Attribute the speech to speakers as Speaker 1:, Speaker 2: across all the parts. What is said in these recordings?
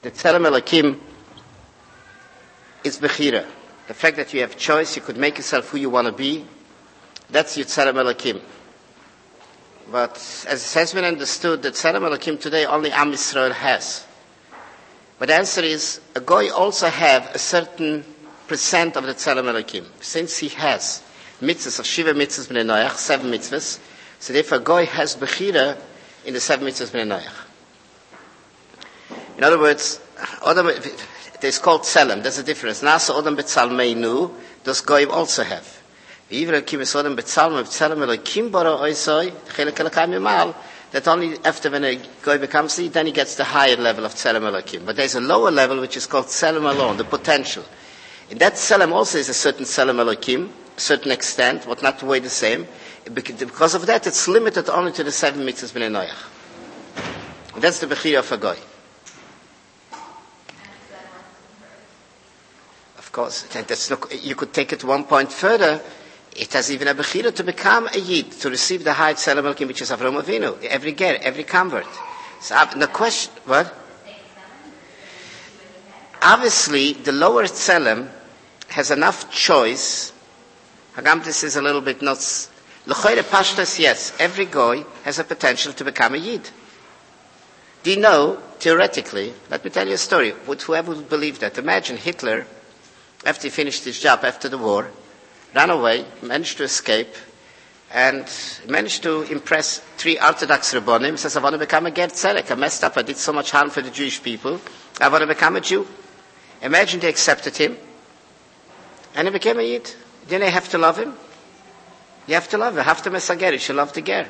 Speaker 1: The Tzelem Elohim is Bechira. The fact that you have choice, you could make yourself who you want to be, that's your Tzelem Elohim. But as it has been understood, the Tzelem Elohim today only Am Yisrael has. But the answer is, a Goy also have a certain percent of the Tzelem Elohim. Since he has mitzvahs of Shiva mitzvahs b'nei Noach, seven mitzvahs, so therefore a Goy has Bechira in the seven mitzvahs b'nei Noach. In other words, Adam, it is called Tzelem, there's a difference. Nasa Odom betzalmeinu, does Goy also have. That only after when a Goy becomes Yid, then he gets the higher level of Tzelem Elohim. But there's a lower level which is called Tzelem alone, the potential. In that Tzelem also is a certain Tzelem Elohim, a certain extent, but not the way the same. Because of that, it's limited only to the seven mitzvahs b'nei Noach. That's the Bechira of a Goy. Of course, that's not, you could take it one point further. It has even a Bechira to become a Yid, to receive the high Tzelem Elohim, which is Avram Avinu, every ger, every convert. So uh, the question, what? Obviously, the lower Tzelem has enough choice. Hagam, this is a little bit not. L'choyre pashtas, yes, every goy has a potential to become a yid. Do you know, theoretically, let me tell you a story. Would whoever would believe that? Imagine Hitler, after he finished his job after the war, ran away, managed to escape, and managed to impress three Orthodox Rabbonim. Says, I want to become a Ger Tzedek. I messed up. I did so much harm for the Jewish people. I want to become a Jew. Imagine they accepted him. And he became a Yid. Didn't they have to love him? You have to love him. Have to miss a ger. You should love the ger.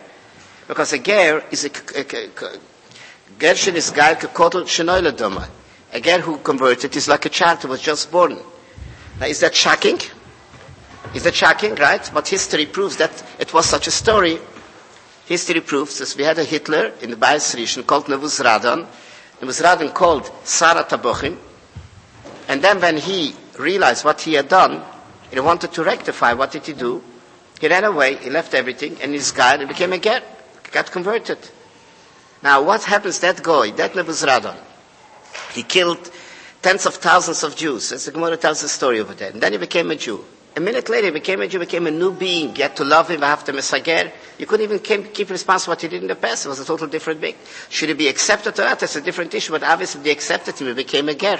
Speaker 1: Because a ger is a, Gershin is gal kekotel shenoyle doma. A ger who converted is like a child who was just born. Now is that shocking? Is that shocking, right? But history proves that it was such a story. History proves that we had a Hitler in the Bayes region called Nebuzradon. Called Sarah Tabochim. And then when he realized what he had done, he wanted to rectify. What did he do? He ran away, he left everything, and his guy became a ger, got converted. Now, what happens that guy, that Nebuzradon? He killed tens of thousands of Jews. As the Gemara tells the story over there. And then he became a Jew. A minute later, he became a Jew, became a new being. You had to love him after Mesager. You couldn't even keep, response for what he did in the past. It was a total different being. Should he be accepted or not? That's a different issue. But obviously, they accepted him. He became a ger.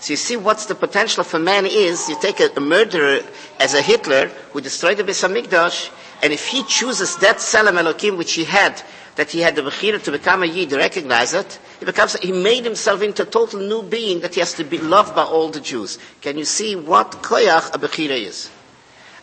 Speaker 1: So you see what's the potential of a man is, you take a, a murderer as a Hitler who destroyed the Beis HaMikdash, and if he chooses that Tzelem Elohim which he had, that he had the Bechira to become a Yid, recognize it, he becomes, he made himself into a total new being that he has to be loved by all the Jews. Can you see what koyach a Bechira is?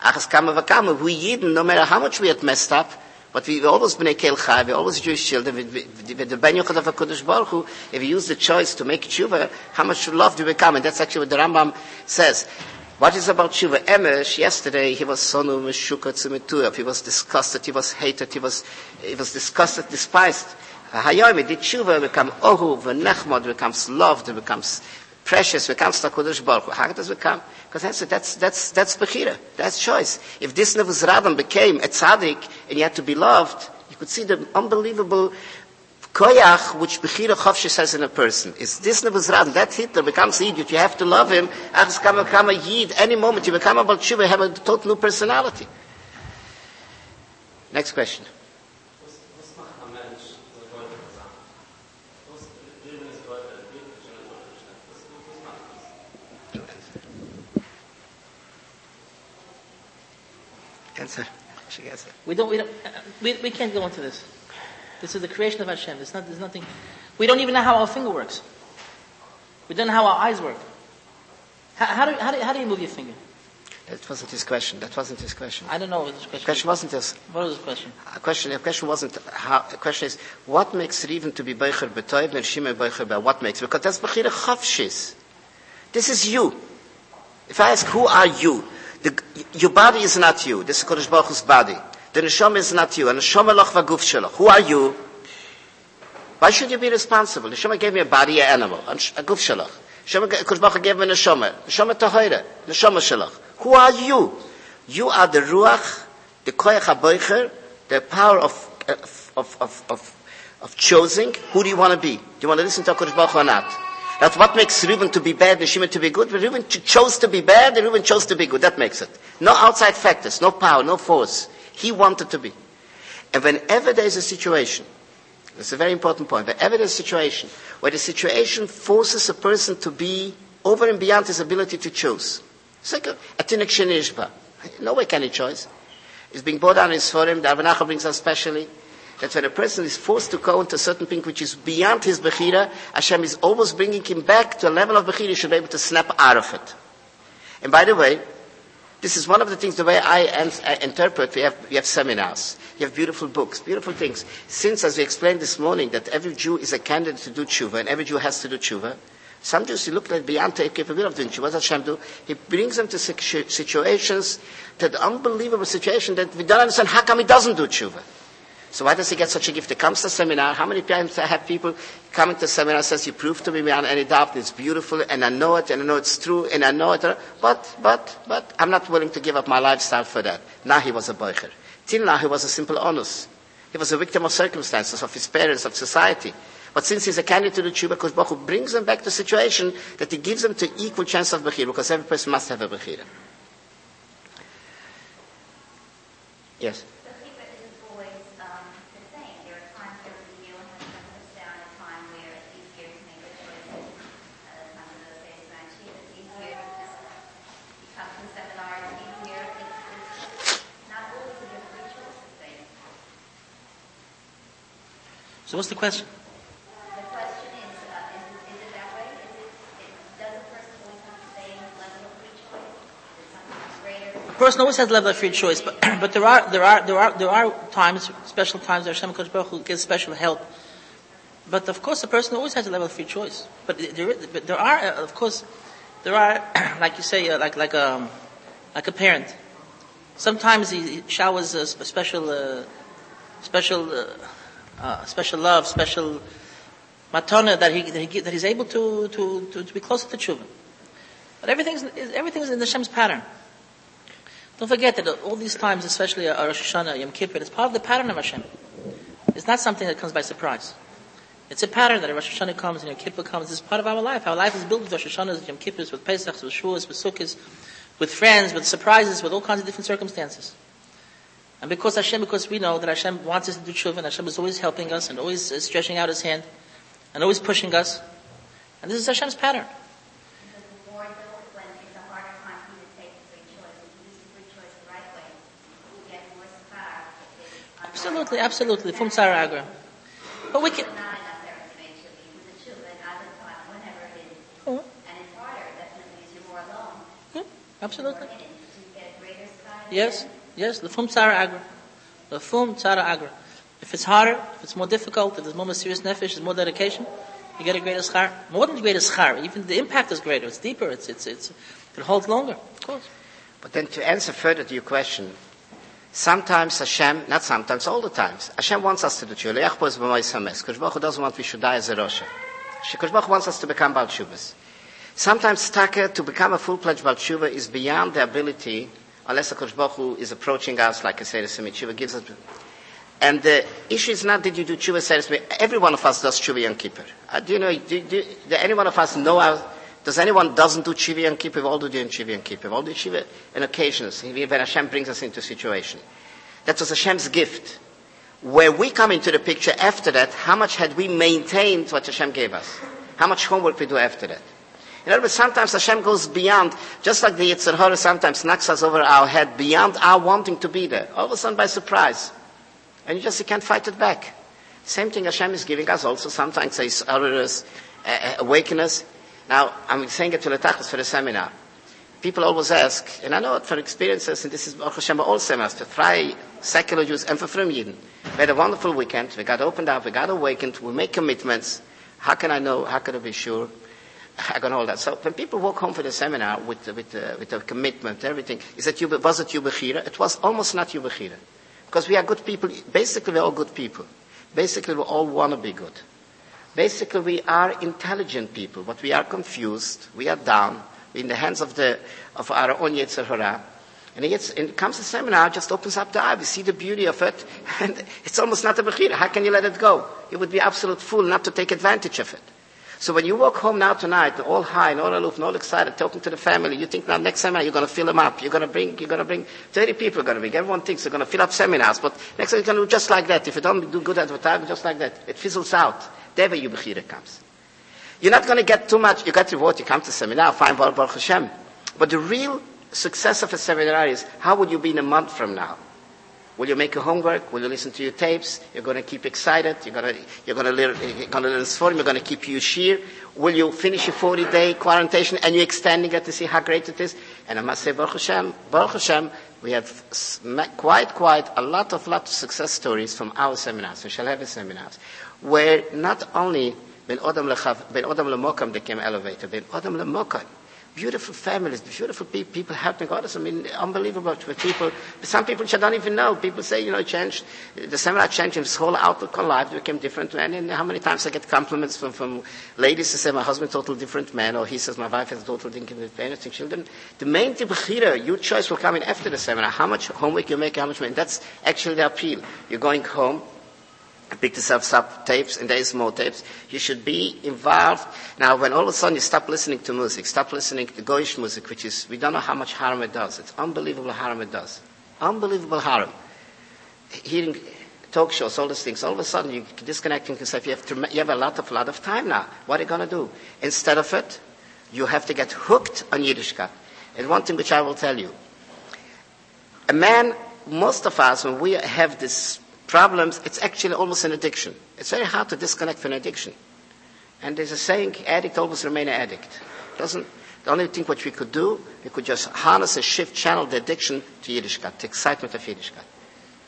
Speaker 1: Achas kama v'kama, we Yidden, no matter how much we had messed up, but we've always been a Chai, we always Jewish children, with the Ben Yochad of HaKadosh Baruch Hu, if you use the choice to make tshuva, how much love do we become? And that's actually what the Rambam says. What is about tshuva? Emesh, yesterday, he was sonu meshuka tzumituyaf, he was disgusted, he was hated, he was, he was disgusted, despised. Hayom, did tshuva, become ohu, v'nechmod, becomes loved, becomes precious, becomes HaKadosh Baruch. How does it come? Because that's, that's, that's, that's Bechira. That's choice. If this Nebuzradon became a tzaddik and he had to be loved, you could see the unbelievable koyach which Bechira Chavshe says in a person. Is this Nebuzradon, that Hitler becomes Yid, you have to love him, Achas come become a Yid, any moment you become a Balshuva, you have a total new personality. Next question. Answer.
Speaker 2: We don't. We don't. uh, We, we can't go into this. This is the creation of Hashem. There's not. There's nothing. We don't even know how our finger works. We don't know how our eyes work. How, how do how do how do you move your finger?
Speaker 1: That wasn't his question. That wasn't his question.
Speaker 2: I don't know what this
Speaker 1: The
Speaker 2: question.
Speaker 1: question wasn't this.
Speaker 2: What is this question?
Speaker 1: A question, the question wasn't how, the question is, what makes Riven to be Beicher B'toiv and Shimei Beicher B'ah? What makes? Because that's Bechira Chavshis. This is you. If I ask, who are you? The, your body is not you. This is Kodesh Baruch Hu's body. The Neshama is not you. And Neshama loch v'guf shelach. Who are you? Why should you be responsible? Neshama gave me a body, an animal, a guf shelach. Neshama, Hu gave me Neshama. Neshama Tahoira. Neshama shelach. Who are you? You are the Ruach, the Koyach HaBoicher, the power of, of, of, of, of, choosing. Who do you want to be? Do you want to listen to HaKadosh Baruch Hu or not? That's what makes Reuben to be bad and Shimon to be good. Reuben ch- chose to be bad and Reuben chose to be good. That makes it. No outside factors, no power, no force. He wanted to be. And whenever there is a situation, that's a very important point, whenever there's a situation where the situation forces a person to be over and beyond his ability to choose. It's like a, a. No way can he choose. It's being brought down in Sforim, the Avanacha brings us specially, that when a person is forced to go into a certain thing which is beyond his Bechira, Hashem is always bringing him back to a level of Bechira he should be able to snap out of it. And by the way, this is one of the things, the way I, I interpret, we have, we have seminars, you have beautiful books, beautiful things. Since, as we explained this morning, that every Jew is a candidate to do tshuva, and every Jew has to do tshuva, some Jews, he look like beyond their capability of doing tshuva. What does Hashem do? He brings them to situations, the unbelievable situation that we don't understand how come he doesn't do tshuva. So why does he get such a gift? He comes to seminar. How many times I have people coming to seminar says, you prove to me beyond any doubt it's beautiful and I know it and I know it's true and I know it. But, but, but I'm not willing to give up my lifestyle for that. Now he was a boicher. Till now he was a simple honest. He was a victim of circumstances, of his parents, of society. But since he's a candidate to the tshuva, because brings them back to a situation that he gives them to equal chance of Bechira, because every person must have a Bechira. Yes?
Speaker 3: The chipah isn't always um, the same. There are times where we feel have some puts down, a time where it's easier to make a choice. Uh, some of those days around chipah, it's easier to just you come to the seminar, it's easier. It's, it's not always a free choice thing.
Speaker 2: So what's the question?
Speaker 3: The question is, uh, is, it, is it that way? It, does a person always have the same level of free choice? Is greater?
Speaker 2: A person always has a level of free choice, but, but there are, there are, there are, there are times, special times where Hashem Baruch Hu gives special help. But of course, the person always has a level of free choice. But there, but there are, uh, of course, there are, like you say, uh, like, like, um, like a parent. Sometimes he showers a, a special, uh, special, uh, uh, special love, special matana that he, that, he, that he's able to, to, to, to be closer to tshuva. But everything's, everything's in the Hashem's pattern. Don't forget that all these times, especially uh, Rosh Hashanah, Yom Kippur, it's part of the pattern of Hashem. It's not something that comes by surprise. It's a pattern that Rosh Hashanah comes and Yom Kippur comes. It's part of our life. Our life is built with Rosh Hashanahs, Yom Kippurs, with Pesachs, with Shuas, with Sukkahs, with friends, with surprises, with all kinds of different circumstances. And because Hashem, because we know that Hashem wants us to do and Hashem is always helping us, and always uh, stretching out His hand, and always pushing us. And this is Hashem's pattern. Absolutely, absolutely. From Tzara. But we can,
Speaker 3: children.
Speaker 2: Hmm, absolutely. Yes, yes, the fum tzara agra. The fum tzara agra. If it's harder, if it's more difficult, if there's more serious nefesh, there's more dedication, you get a greater schar. More than the greater schar, even the impact is greater, it's deeper, it's, it's, it's, it holds longer, of course.
Speaker 1: But then to answer further to your question, sometimes Hashem, not sometimes, all the times, Hashem wants us to do tshuva. Le'achpo es b'mois hames. Kosh Baruch Hu doesn't want we should die as a Rosha. Kosh wants us to become Baal Tshuvas. Sometimes taka, to become a full-fledged Baal Tshuva is beyond the ability, unless the Kosh Baruch Hu is approaching us, like say, the Semi Tshuva gives us. And the issue is not did you do tshuva satisfy. Every one of us does tshuva Yom Kippur. Uh, do you know? Do, do, do any one of us know? How, does anyone doesn't do tshuva Yom Kippur? We all do tshuva Yom Kippur. We all do tshuva on occasions when Hashem brings us into a situation. That was Hashem's gift. Where we come into the picture after that, how much had we maintained what Hashem gave us? How much homework we do after that? Words, sometimes Hashem goes beyond, just like the Yetzer Hara sometimes knocks us over our head, beyond our wanting to be there. All of a sudden by surprise. And you just you can't fight it back. Same thing Hashem is giving us also. Sometimes He's us, uh, awaken us. Now, I'm saying it to the Tachlis for the seminar. People always ask, and I know it from experiences, and this is Baruch Hashem all seminars, to try secular Jews and for from Yidden. We had a wonderful weekend. We got opened up. We got awakened. We make commitments. How can I know? How can I be sure? I got all that. So when people walk home for the seminar with with uh, with a commitment, everything, is that you was it you bechira? It was almost not you bechira. Because we are good people. Basically, we're all good people. Basically, we all want to be good. Basically, we are intelligent people, but we are confused. We are down. We're in the hands of, the, of our own Yetzer. And it, and it comes to the seminar, just opens up the eye. We see the beauty of it, and it's almost not a bechira. How can you let it go? You would be absolute fool not to take advantage of it. So when you walk home now tonight, all high and all aloof and all excited, talking to the family, you think now next seminar you're going to fill them up. You're going to bring, you're going to bring 30 people. Are going to bring. Everyone thinks they're going to fill up seminars, but next time you're going to do just like that. If you don't do good advertising, just like that, it fizzles out. There where your bechira comes. You're not going to get too much. You get reward. You come to seminar, fine, Baruch Hashem. But the real success of a seminar is how would you be in a month from now? Will you make your homework? Will you listen to your tapes? You're going to keep excited. You're going to, you're going to learn, you're going to learn Sforim. You're going to keep your shir. Will you finish your 40 day quarantine and you're extending it to see how great it is? And I must say, Baruch Hashem, Baruch Hashem, we have quite, quite a lot of, lot of success stories from our seminars, shall have seminars, where not only Ben Odom Lemokam became elevated, Ben Odom Lemokam beautiful families, beautiful people, people helping others. I mean, unbelievable with people. Some people I don't even know. People say, you know, changed, the seminar changed his whole outlook on life, became different. And, and how many times I get compliments from, from ladies who say, my husband totally different man, or he says, my wife has a totally different parenting children. The main tibuchira, your choice will come in after the seminar. How much homework you make, how much, money. that's actually the appeal. You're going home, pick yourself up tapes, and there is more tapes. You should be involved. Now, when all of a sudden you stop listening to music, stop listening to Goyish music, which is, we don't know how much harm it does. It's unbelievable harm it does. Unbelievable harm. Hearing talk shows, all these things, all of a sudden you're disconnecting yourself. You have, to, you have a lot of, lot of time now. What are you going to do? Instead of it, you have to get hooked on Yiddishkeit. And one thing which I will tell you. A man, most of us, when we have this problems, it's actually almost an addiction. It's very hard to disconnect from an addiction. And there's a saying, addict always remain an addict. Doesn't, the only thing what we could do, we could just harness and shift, channel the addiction to Yiddishkeit, to excitement of Yiddishkeit.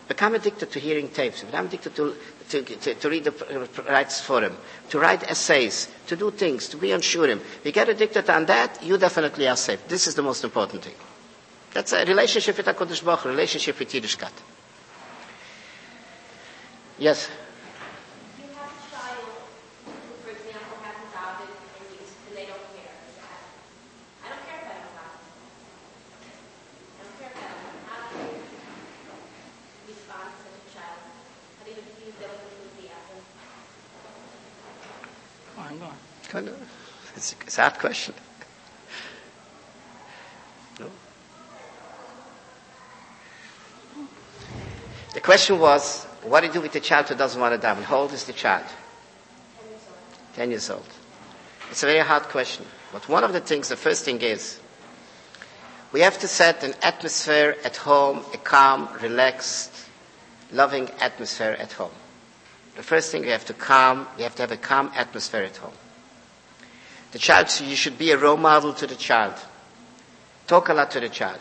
Speaker 1: Become addicted to hearing tapes, become addicted to, to, to, to read the rights for him, to write essays, to do things, to be on Shurim. You get addicted on that, you definitely are safe. This is the most important thing. That's a relationship with HaKadosh Baruch relationship with Yiddishkeit. Yes.
Speaker 4: You have a child who, for example, has a and, you, and they don't care. I don't care if I don't David. I don't care if I don't How do you respond to such a child? How do you infuse them with enthusiasm?
Speaker 2: Go on, go on.
Speaker 1: Kind of. It's, it's a hard question. No? The question was, what do you do with the child who doesn't want to daven? How old is the child? Ten years old. It's a very hard question. But one of the things, the first thing is, we have to set an atmosphere at home, a calm, relaxed, loving atmosphere at home. The first thing we have to calm, we have to have a calm atmosphere at home. The child, you should be a role model to the child. Talk a lot to the child.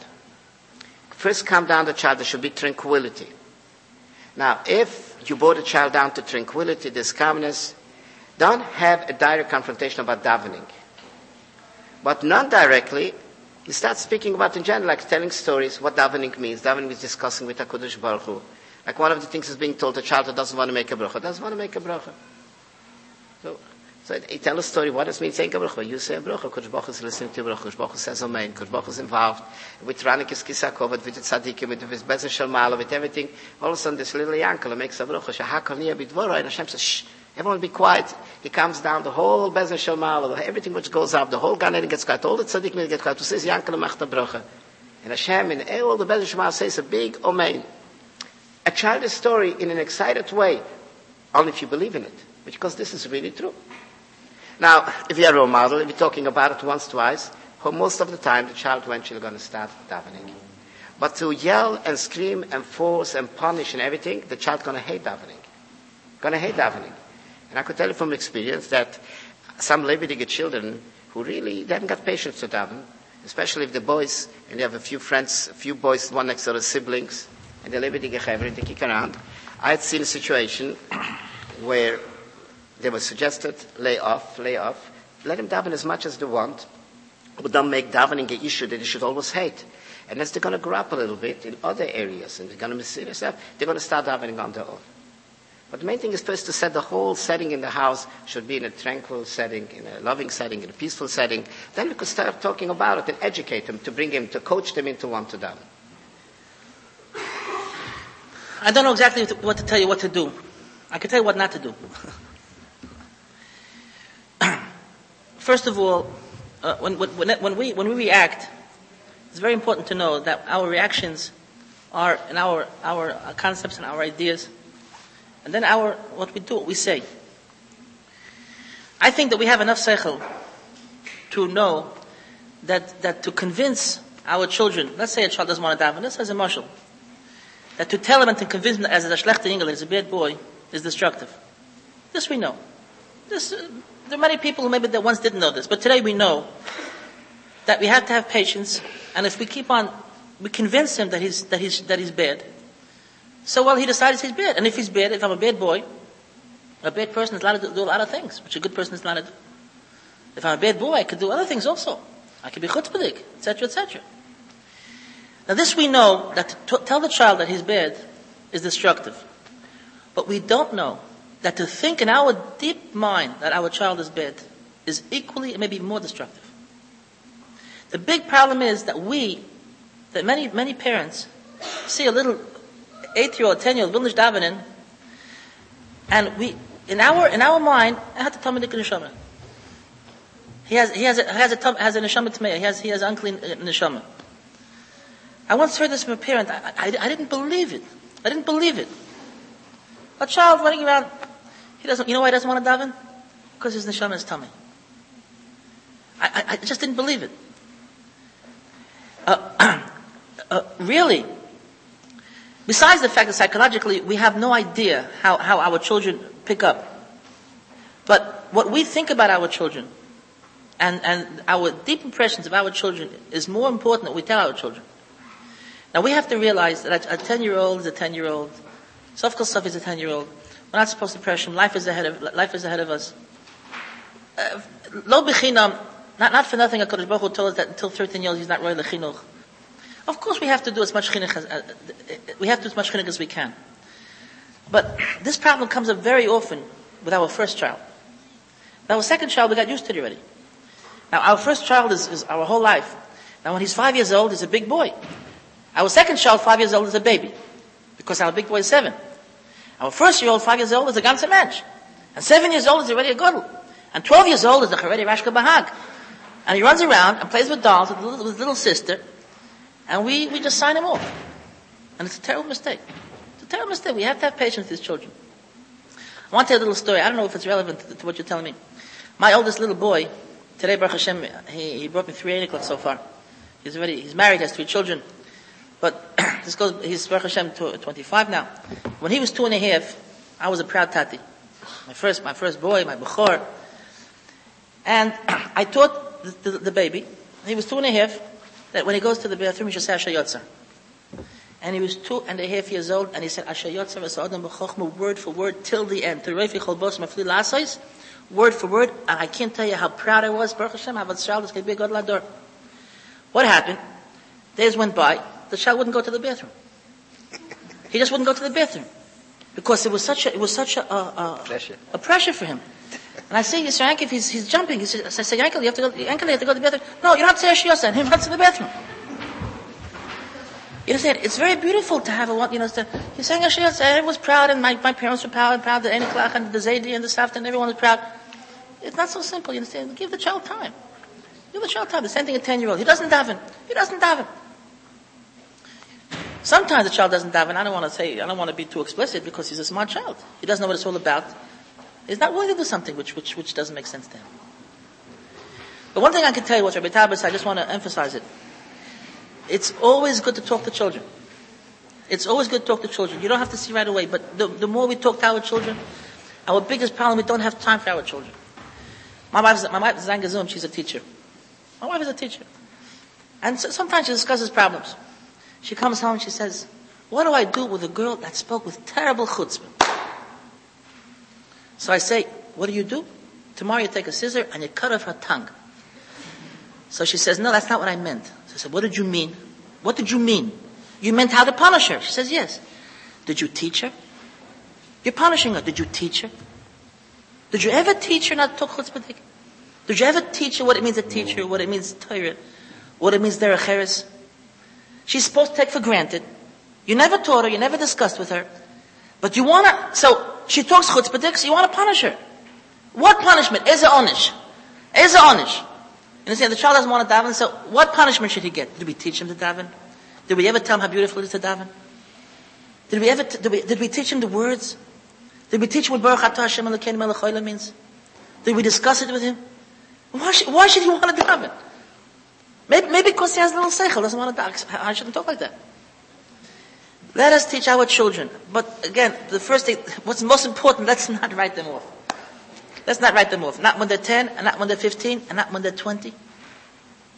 Speaker 1: First calm down the child, there should be tranquility. Now, if you brought a child down to tranquility, this calmness, don't have a direct confrontation about davening. But non-directly, you start speaking about in general, like telling stories, what davening means. Davening is discussing with HaKadosh Baruch Hu. Like one of the things is being told a child who doesn't want to make a bracha, doesn't want to make a bracha. So, so he tell a story, what does it mean saying a bracha? You say a bracha, Kodesh Baruch is listening to a bracha, Kodesh Baruch says Amen, Kodesh Baruch is involved with Ranikis Kisakov, with the tzaddikim, with his Bezer Shalmala, with everything. All of a sudden this little yankel makes a bracha, Shahakal Nia Bidvora, and Hashem says, shh, everyone be quiet. He comes down, the whole Bezer Shalmala, everything which goes up, the whole Gan gets quiet, all the tzaddikim get quiet, who says yankel macht a bracha. And Hashem, in all the Bezer Shalmala says a big Amen. A child's story in an excited way, only if you believe in it, because this is really true. Now, if you're a role model, you're talking about it once, twice, for most of the time, the child eventually going to start davening. But to yell and scream and force and punish and everything, the child going to hate davening. Going to hate davening. And I could tell you from experience that some Levitic children who really, they haven't got patience to daven, especially if the boys, and you have a few friends, a few boys, one next to the siblings, and the Levitic Chevron, they kick around. I had seen a situation where they were suggested, lay off, lay off. Let them daven as much as they want, but don't make davening an issue that they should always hate. And as they're going to grow up a little bit in other areas and they're going to be serious they're going to start davening on their own. But the main thing is first to set the whole setting in the house should be in a tranquil setting, in a loving setting, in a peaceful setting. Then we could start talking about it and educate them to bring them, to coach them into want to daven.
Speaker 2: I don't know exactly what to tell you what to do. I can tell you what not to do. first of all, uh, when, when, when, we, when we react, it's very important to know that our reactions are in our, our concepts and our ideas, and then our, what we do, what we say. I think that we have enough seichel to know that, that to convince our children, let's say a child doesn't want to daven, this as a marshal, that to tell him and to convince him as a schlechte Engel, he's a bad boy, is destructive. This we know. This, uh, there are many people who maybe that once didn't know this, but today we know that we have to have patience, and if we keep on, we convince him that he's, that he's, that he's bad, so well he decides he's bad. And if he's bad, if I'm a bad boy, a bad person is allowed to do a lot of things, which a good person is allowed to do. If I'm a bad boy, I could do other things also. I could be chutzpahdik, etc., etc. Now this we know, that to tell the child that he's bad is destructive. But we don't know that to think in our deep mind that our child is bad is equally, maybe more destructive. The big problem is that we, that many, many parents see a little eight-year-old, ten-year-old village davening, and we, in our, in our mind, I have to tell me the neshama. He has, he has a, has a, has a neshama. He has, he has unclean uh, neshama. I once heard this from a parent. I, I, I didn't believe it. I didn't believe it. A child running around, he doesn't, you know why he doesn't want to daven? Because his neshama is tummy. I, I, I just didn't believe it. Uh, uh, really, besides the fact that psychologically we have no idea how, how our children pick up, but what we think about our children and, and our deep impressions of our children is more important than we tell our children. Now we have to realize that a 10 year old is a 10 year old. Stuff is a 10 year old. We're not supposed to pressure him. Life is ahead of, life is ahead of us. Uh, lo bechinam, not, not for nothing, HaKadosh Baruch Hu told us that until 13 years he's not royal chinuch. Of course we have to do as much chinuch as, uh, we have to do as much chinuch as we can. But this problem comes up very often with our first child. With our second child, we got used to it already. Now, our first child is, is our whole life. Now, when he's five years old, he's a big boy. Our second child, five years old, is a baby. Because our big boy is seven. Our first year old, five years old, is a ganze mensch. And seven years old is already a godel. And twelve years old is a Haredi Rashka Bahag. And he runs around and plays with dolls with, his little sister. And we, we just sign him off. And it's a terrible mistake. It's a terrible mistake. We have to have patience with these children. I want to tell a little story. I don't know if it's relevant to, to what you're telling me. My oldest little boy, Today, Baruch Hashem, he, he brought me three Eniklot so far. He's already, he's married, has three children. But this goes, he's Baruch Hashem 25 now. When he was two and a half, I was a proud tati. My first, my first boy, my bechor. And I taught the, the, the, baby, he was two and a half, that when he goes to the bathroom, he should say Asher. And he was two and a half years old, and he said Asher Adam b'chochma word for word till the end. To Reifi Cholbos Mafli Lasais, word for word, and I can't tell you how proud I was. Baruch Hashem, child that's going to be a good lador. What happened? Days went by, the child wouldn't go to the bathroom. He just wouldn't go to the bathroom because it was such a it was such a, a, a
Speaker 1: pressure
Speaker 2: a pressure for him. And I say, Mr. Yankel, he's, he's jumping. He says, I say, Yankel, you have to go. Yankel, you have to go to the bathroom. No, you don't have to say Shiyasa. He runs to the bathroom. You understand? It's very beautiful to have a one. You know, he's saying. Everyone was proud, and my, my parents were proud, and proud that Eniklach and the Zaydi and the Saft, and everyone was proud. It's not so simple, you understand? Give the child time. Give the child time. The same thing a 10 year old. He doesn't daven. He doesn't daven. Sometimes the child doesn't daven. I don't want to say, I don't want to be too explicit because he's a smart child. He doesn't know what it's all about. He's not willing to do something which, which, which doesn't make sense to him. But one thing I can tell you, what Rabbi Tabbas, I just want to emphasize it. It's always good to talk to children. It's always good to talk to children. You don't have to see right away, but the, the more we talk to our children, our biggest problem, we don't have time for our children. My wife, my wife Zangazum, she's a teacher. My wife is a teacher. And so, sometimes she discusses problems. She comes home and she says, what do I do with a girl that spoke with terrible chutzpah? So I say, what do you do? Tomorrow you take a scissor and you cut off her tongue. So she says, no, that's not what I meant. So I said, what did you mean? What did you mean? You meant how to punish her. She says, yes. Did you teach her? You're punishing her. Did you teach her? Did you ever teach her not to talk chutzpah? Did you ever teach her what it means to teach her, what it means Torah, what it means derech She's supposed to take for granted. You never taught her, you never discussed with her. But you wanna, so she talks chutzpah so you wanna punish her. What punishment? Is it onish? Is a onish. You understand? The child doesn't want to daven, so what punishment should he get? Did we teach him to daven? Did we ever tell him how beautiful it is to daven? Did we ever, t- did we, did we teach him the words? Did we teach him what Baruch Atah Hashem means? Did we discuss it with him? Why should, why should he want to daven? Maybe, maybe because he has a little seichel, doesn't want to daven. I shouldn't talk like that. Let us teach our children. But again, the first thing, what's most important, let's not write them off. Let's not write them off. Not when they're 10, and not when they're 15, and not when they're 20.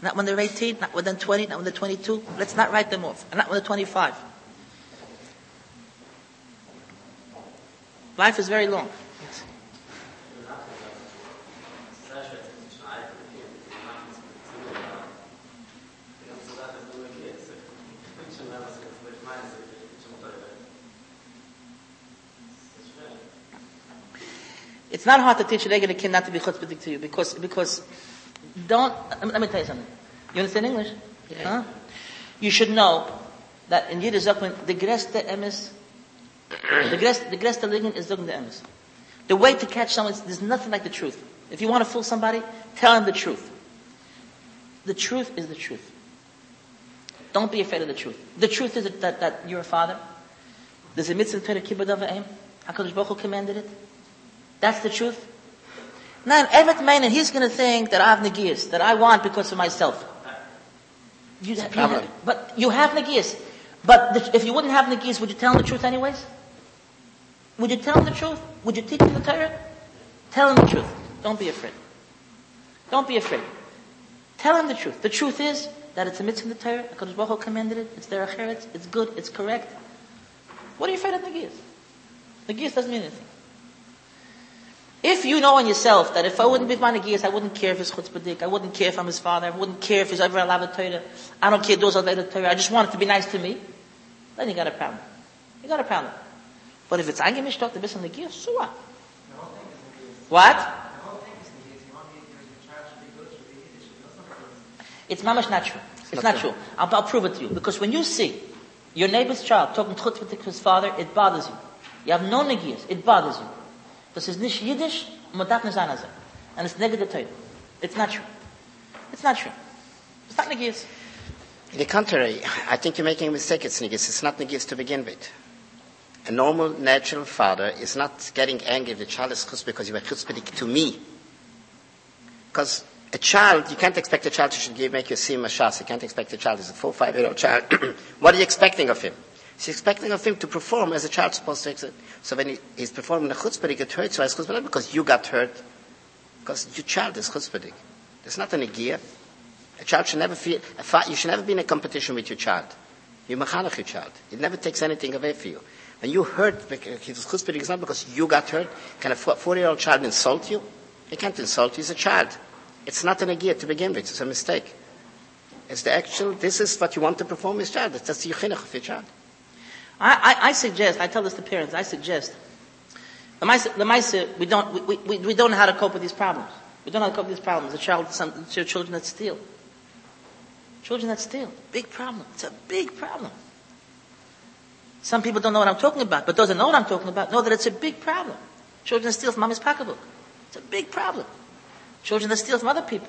Speaker 2: Not when they're 18, not when they're 20, not when they're 22. Let's not write them off. And not when they're 25. Life is very long. It's not hard to teach a regular kid not to be chutzpahdik to you because, because don't, let me tell you something. You understand English? Huh? You should know that in Yiddish, when the greste emes, the greste, the greste ligen is looking the emes. The way to catch someone is, there's nothing like the truth. If you want to fool somebody, tell him the truth. The truth is the truth. Don't be afraid of the truth. The truth is that, that, that you're a father. There's a mitzvah to kibbud of aim. HaKadosh Baruch Hu commanded it. That's the truth. Now, Evet Main, and he's going to think that I have negiyas, that I want because of myself. You,
Speaker 1: problem.
Speaker 2: but you have negiyas. But the, if you wouldn't have negiyas, would you tell him the truth anyways? Would you tell him the truth? Would you teach him the Torah? Tell him the truth. Don't be afraid. Don't be afraid. Tell him the truth. The truth is that it's a mitzvah in the Torah. HaKadosh Baruch Hu commanded it. It's there acheretz. It's good. It's correct. What are you afraid of negiyas? Negiyas doesn't mean anything. If you know in yourself that if I wouldn't be my Nagiyas, I wouldn't care if he's chutzpahdik, I wouldn't care if I'm his father, I wouldn't care if he's ever allowed to Torah, I don't care those are the Torah, I just want it to be nice to me, then you got a problem. You got a problem. But if it's Angin Mishtok, the Bism Nagiyas, so what? What? It's mamash not true. It's not true. I'll, I'll prove it to you. Because when you see your neighbor's child talking chutzpahdik to his father, it bothers you. You have no Nagiyas, it bothers you. Das ist nicht Yiddish, man darf nicht sein also. And it's negative Torah. It's not true. It's not true. It's not negiyas.
Speaker 1: The contrary, I think you're making a mistake. It's niggas. It's not niggas to begin with. A normal, natural father is not getting angry if the child is chutz because you were chutzpahdik to me. Because a child, you can't expect a child to give, make you see mashas. You can't expect a child, he's a four, five year old child. what are you expecting of him? He's expecting of him to perform as a child supposed to exist. So when he, he's performing a chutzpah, he get hurt, so he's chutzpah, because you got hurt, because your child is chutzpah. There's not an gear. A child should never feel, a fa- you should never be in a competition with your child. You machanach your child. It never takes anything away from you. When you hurt, his chutzpah is not because you got hurt. Can a four-year-old child insult you? He can't insult you. He's a child. It's not an gear to begin with. It's a mistake. It's the actual, this is what you want to perform as a child. That's the yuchinach of your child.
Speaker 2: I, I, I suggest, I tell this to parents, I suggest, the mice, the mice uh, we don't, we, we, we don't know how to cope with these problems. We don't know how to cope with these problems. The child, some children that steal. Children that steal. Big problem. It's a big problem. Some people don't know what I'm talking about, but those that know what I'm talking about know that it's a big problem. Children that steal from mommy's pocketbook. It's a big problem. Children that steal from other people.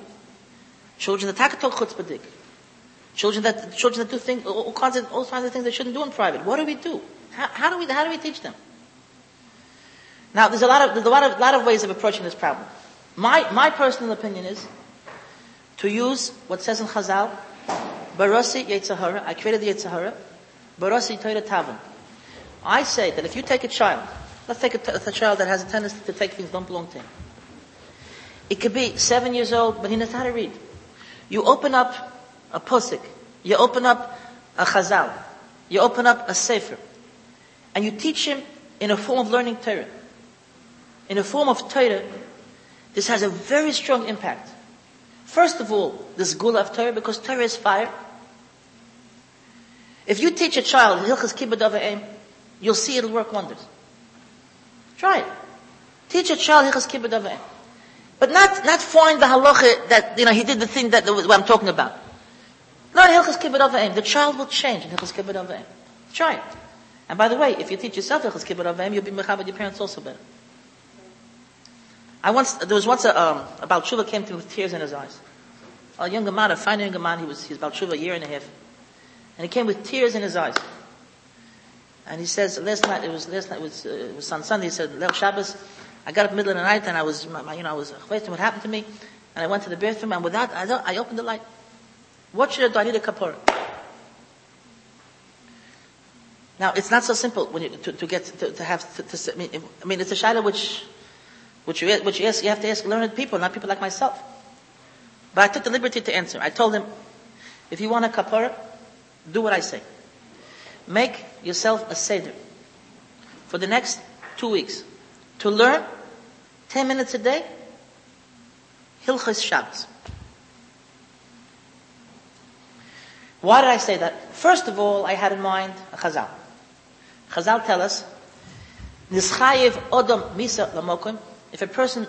Speaker 2: Children that takatok chutzpahdik. Children that children that do things, all kinds of all kinds of things they shouldn't do in private. What do we do? How, how do we how do we teach them? Now, there's a lot of there's a lot of lot of ways of approaching this problem. My my personal opinion is to use what says in Chazal, Barasi Yetzer Hara. I created the Yetzer Hara. Barasi Torah Tavim. I say that if you take a child, let's take a, a child that has a tendency to take things don't belong to him. It could be seven years old, but he knows how to read. You open up a posik, you open up a chazal, you open up a sefer, and you teach him in a form of learning Torah. In a form of Torah, this has a very strong impact. First of all, this gula of Torah, because Torah is fire. If you teach a child Hilchas Kibbud Aim, you'll see it'll work wonders. Try it. Teach a child Hilchas Kibbud Aim. But not, not find the halacha that, you know, he did the thing that, what I'm talking about. Learn Hilchas Kibbud Aim. The child will change in Hilchas Kibbud Aim. Try it. And by the way, if you teach yourself Hilchas Kibbud Aim, you'll be mechabed your parents also better. I once, there was once a, um, a Baal Tshuva came to me with tears in his eyes. A younger man, a fine younger man, he was, he was Tshuva a year and a half. And he came with tears in his eyes. And he says, last night, it was, last night, it was, uh, it was on Sunday, he said, Leil Shabbos, I got up middle of the night and I was, my, my- you know, I was what happened to me. And I went to the bathroom and without, I, I opened the light. What should I do? I need a kapora. Now, it's not so simple when you, to, to get, to, to have, to, to, I mean, I mean, it's a shaila which, which you, which you ask, you have to ask learned people, not people like myself. But I took the liberty to answer. I told him, if you want a kapara, do what I say. Make yourself a seder for the next two weeks to learn 10 minutes a day, Hilchas Shabbos. Why did I say that? First of all, I had in mind a Chazal. Chazal tell us, Nischayev Odom Misa Lamokim, if a person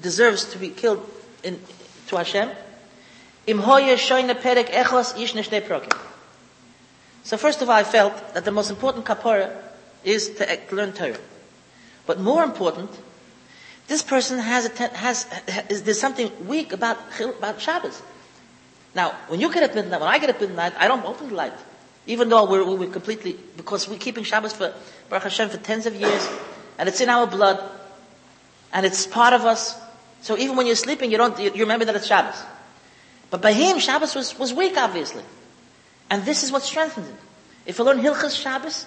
Speaker 2: deserves to be killed in, to Hashem, Im hoye shoyne perek echos ish neshnei prokim. So first of all, I felt that the most important kapara is to learn Torah. But more important, this person has a has, is, there's something weak about about Shabbos. Now, when you get up midnight, when I get up midnight, I don't open the light, even though we're, we're completely because we're keeping Shabbos for Baruch Hashem for tens of years, and it's in our blood, and it's part of us. So even when you're sleeping, you don't you, you remember that it's Shabbos. But by him, Shabbos was, was weak, obviously. And this is what strengthens it. If you learn Hilchas Shabbos,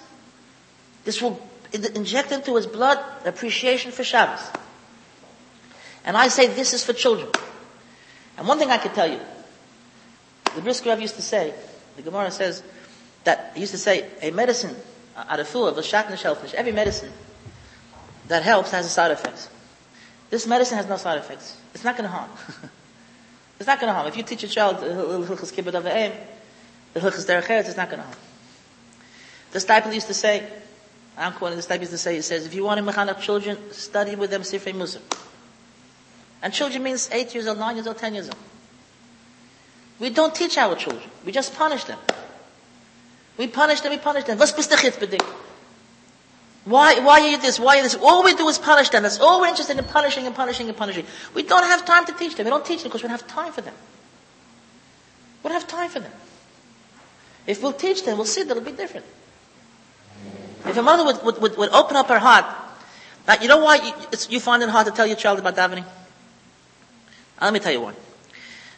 Speaker 2: this will inject into his blood appreciation for Shabbos. And I say this is for children. And one thing I can tell you, the Brisker Rav used to say, the Gemara says, that he used to say, a medicine, of of a shat shellfish, every medicine that helps has a side effect. This medicine has no side effects. It's not going to harm. it's not going to harm. If you teach uh, a child it's not going to harm. The Stipel used to say, I'm quoting the Stipel used to say, he says, if you want to mechanach children, study with them Sifrei Musa. And children means eight years old, nine years old, ten years old. We don't teach our children. We just punish them. We punish them, we punish them. Was bist du? Why, why are you this? Why are you this? All we do is punish them. That's all we're interested in punishing and punishing and punishing. We don't have time to teach them. We don't teach them because we don't have time for them. We don't have time for them. If we'll teach them, we'll see that it'll be different. If a mother would, would, would, would open up her heart, now, you know why you, you find it hard to tell your child about davening? Uh, Let me tell you why.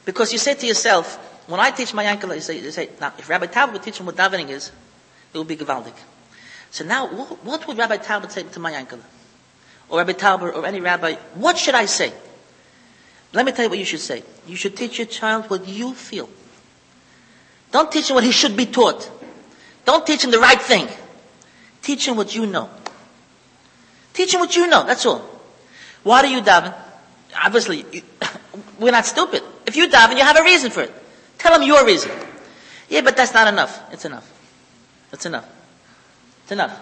Speaker 2: Because you say to yourself, when I teach my uncle, you say, you say now, if Rabbi Talbot would teach him what davening is, it would be gewaldig. So now, what, what would Rabbi Talbot say to my uncle? Or Rabbi Talbot, or any rabbi, what should I say? Let me tell you what you should say. You should teach your child what you feel. Don't teach him what he should be taught. Don't teach him the right thing. Teach him what you know. Teach him what you know, that's all. Why do you daven? Obviously, you, we're not stupid. If you daven, you have a reason for it. Tell him your reason. Yeah, but that's not enough. It's enough. It's enough. It's enough.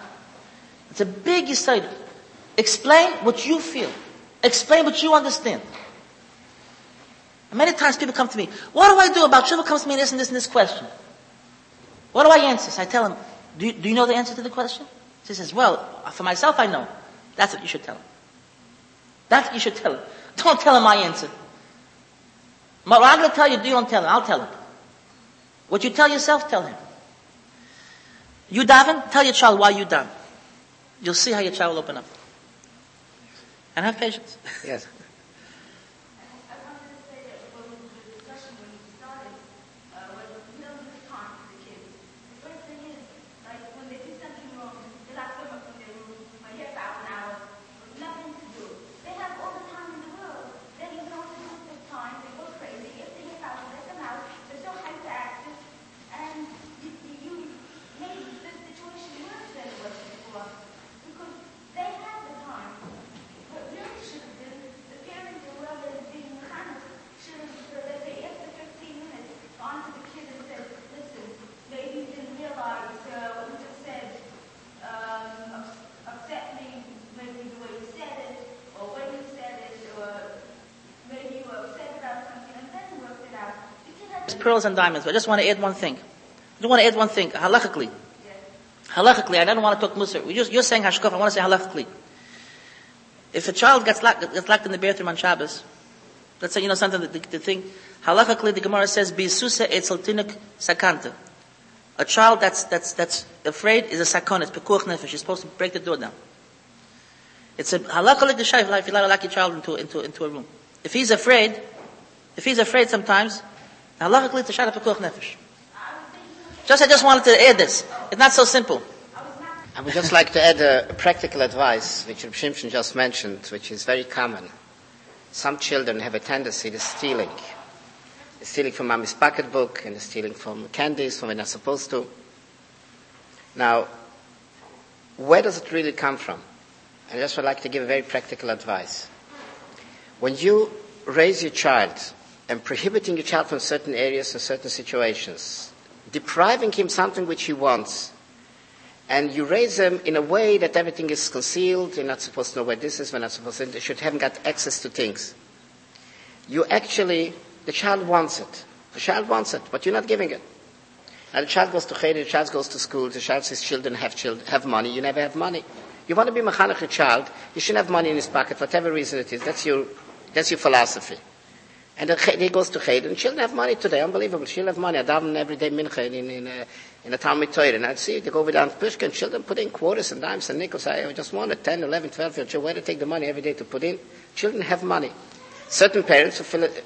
Speaker 2: It's a big aside. Explain what you feel. Explain what you understand. And many times people come to me, what do I do about Shiva comes to me this and this and this question? What do I answer? So I tell him, do you, do you know the answer to the question? He says, well, for myself I know. That's what you should tell him. That's what you should tell him. Don't tell him my answer. What I'm going to tell you, you don't tell him. I'll tell him. What you tell yourself, tell him. You daven, tell your child why you daven. You'll see how your child will open up. And have patience.
Speaker 1: Yes.
Speaker 4: I wanted to say that when we- the discussion when you started, uh, was we don't give time to the kids. The first thing is, like, when they do something wrong, they lock them up in their room for half hour, an hour, with nothing to do. They have all the time in the world. They don't know what to do with their time. They go crazy. If they half hour, let them out. They're so hyperactive. And you, you- you made the situation worse than it was before. Because they have the time. What really should have been, the parents or whoever is being honest, should have, so that they, after 15 minutes, gone to the kid and said, listen, maybe you didn't realize uh, what you just said um, ups- upset me, maybe the way you said it, or when you said it, or maybe you were upset about something, and then worked it out. The kid has
Speaker 2: It's pearls and diamonds. But I just want to add one thing. I just want to add one thing. Halachically. Halachically, I don't want to talk Musar. You're saying Hashkaf, I want to say halachically. If a child gets locked, gets locked in the bathroom on Shabbos, let's say, you know something, the, the thing, halachically the Gemara says, B'Yisusa etzel tinuk sakanta. A child that's, that's, that's afraid is a sakon, it's pekuach nefesh, you're supposed to break the door down. It's a halachically the shayf, if you let lock your child into, into, into a room. If he's afraid, if he's afraid sometimes, nefesh. Just, I just wanted to add this. It's not so simple.
Speaker 1: I would just like to add a, practical advice, which Reb Shimshon just mentioned, which is very common. Some children have a tendency to stealing. They're stealing from mommy's pocketbook and stealing from candies when they're not supposed to. Now, where does it really come from? I just would like to give a very practical advice. When you raise your child and prohibiting a child from certain areas and certain situations, depriving him something which he wants, and you raise him in a way that everything is concealed, you're not supposed to know where this is, we're not supposed to, they should haven't got access to things. You actually, the child wants it. The child wants it, but you're not giving it. And the child goes to cheder, the child goes to school, the child says children have children, have money, you never have money. You want to be mechanech a child, you shouldn't have money in his pocket, whatever reason it is. That's your, that's your philosophy. And he goes to cheder, and children have money today, unbelievable. Children have money. I daven every day mincha in, in, a, in uh, a Talmud Torah, and I'd see they go over down to Pushkin, children put in quarters and dimes and nickels. I just wanted 10, 11, 12 year old where to take the money every day to put in. Children have money. Certain parents,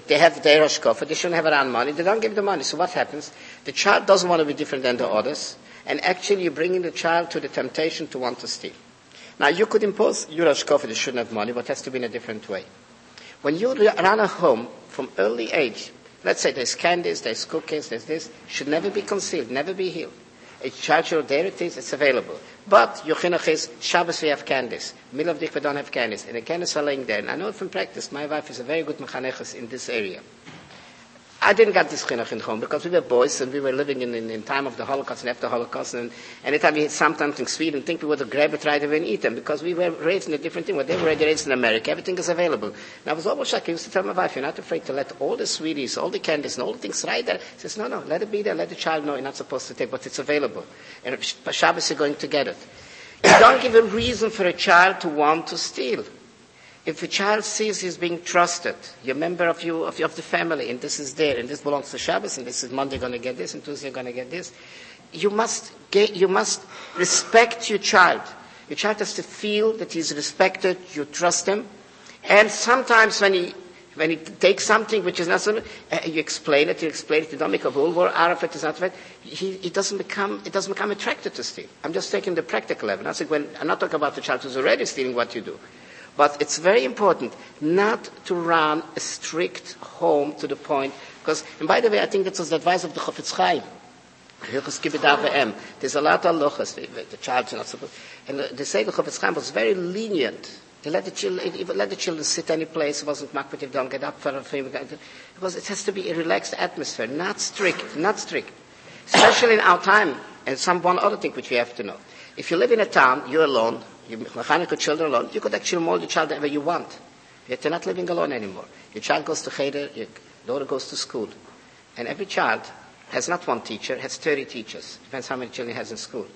Speaker 1: they have their Roshkofa, they shouldn't have around money, they don't give the money. So what happens? The child doesn't want to be different than the others, and actually you're bringing the child to the temptation to want to steal. Now you could impose your they shouldn't have money, but it has to be in a different way. When you run a home from early age, let's say there's candies, there's cookies, there's this, should never be concealed, never be hidden. It's should there it is, it's available. But your chinuch is, Shabbos we have candies. Middle of the week we don't have candies. And the candies are laying there. And I know from practice, my wife is a very good mechaneches in this area. I didn't get this chinuch in home because we were boys and we were living in, in, in time of the Holocaust and after Holocaust. And anytime we something sweet and think we would grab it right away and eat them because we were raised in a different thing. When they were raised in America, everything is available. And I was almost shocked. I used to tell my wife, you're not afraid to let all the sweeties, all the candies and all the things right there. She says, no, no, let it be there. Let the child know you're not supposed to take, but it's available. And Shabbos you're going to get it. You don't give a reason for a child to want to steal. If a child sees he's being trusted, you're a member of you of, of the family, and this is there, and this belongs to Shabbos, and this is Monday going to get this, and Tuesday going to get this, you must get, you must respect your child. Your child has to feel that he's respected, you trust him, and sometimes when he when he takes something which is not so, uh, you explain it, you explain it, you don't make a out of it, it's not right. He, he doesn't become, it doesn't become attracted to steal. I'm just taking the practical level. I'm not talking about the child who's already stealing what you do. But it's very important not to run a strict home to the point, because, and by the way, I think that was the advice of the Chofetz Chaim. There's a lot of lochas, the, supposed, and they say the Chofetz Chaim was very lenient. He let the children, he let the children sit any place. It wasn't makbet if don't get up for a favor. Because it has to be a relaxed atmosphere, not strict, not strict. Especially in our time, and some one other thing which we have to know. If you live in a town, you're alone, you mechanech children alone, you could actually mold your child wherever you want. Yet you're not living alone anymore. Your child goes to cheder, your daughter goes to school. And every child has not one teacher, has 30 teachers. Depends how many children he has in school.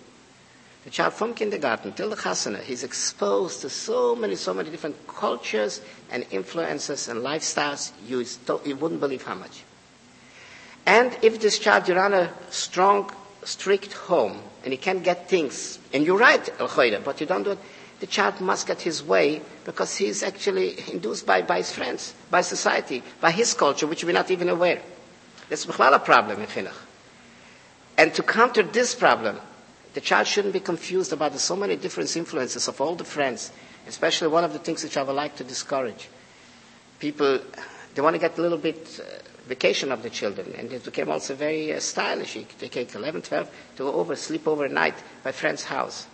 Speaker 1: The child from kindergarten till the chasana, he's exposed to so many, so many different cultures and influences and lifestyles, you, you wouldn't believe how much. And if this child, you run a strong, strict home, and he can't get things, and you're right, but you don't do it, the child must get his way because he's actually induced by, by his friends, by society, by his culture, which we're not even aware. That's a problem in chinuch. And to counter this problem, the child shouldn't be confused about the so many different influences of all the friends, especially one of the things which I would like to discourage. People, they want to get a little bit uh, vacation of the children, and it became also very uh, stylish. They take 11, 12 to go over, sleep overnight by friend's house.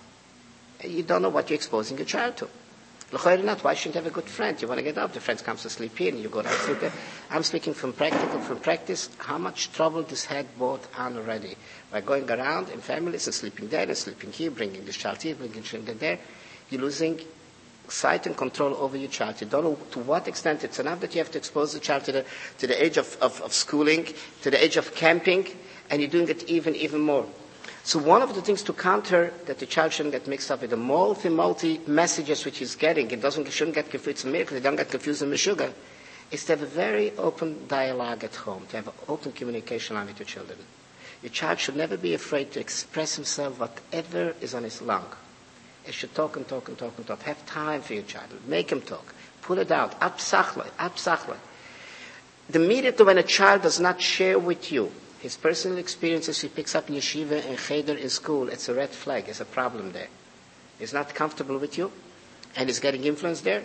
Speaker 1: You don't know what you're exposing your child to. Not. Why shouldn't you have a good friend? You want to get up. The friend comes to sleep here, and you go down sleep there. I'm speaking from practical, from practice. How much trouble this had brought on already by going around in families and sleeping there and sleeping here, bringing the child here, bringing the child there. You're losing sight and control over your child. You don't know to what extent it's enough that you have to expose the child to the, to the age of, of, of schooling, to the age of camping, and you're doing it even, even more. So one of the things to counter that the child shouldn't get mixed up with the multi, multi messages which he's getting, it doesn't, shouldn't get confused in miracle, they don't get confused with sugar, is to have a very open dialogue at home, to have an open communication line with your children. Your child should never be afraid to express himself whatever is on his lung. He should talk and talk and talk and talk. Have time for your child. Make him talk. Pull it out. Absachle. Absachle. The minute when a child does not share with you his personal experiences he picks up in yeshiva and cheder in school, it's a red flag. It's a problem there. He's not comfortable with you, and he's getting influence there.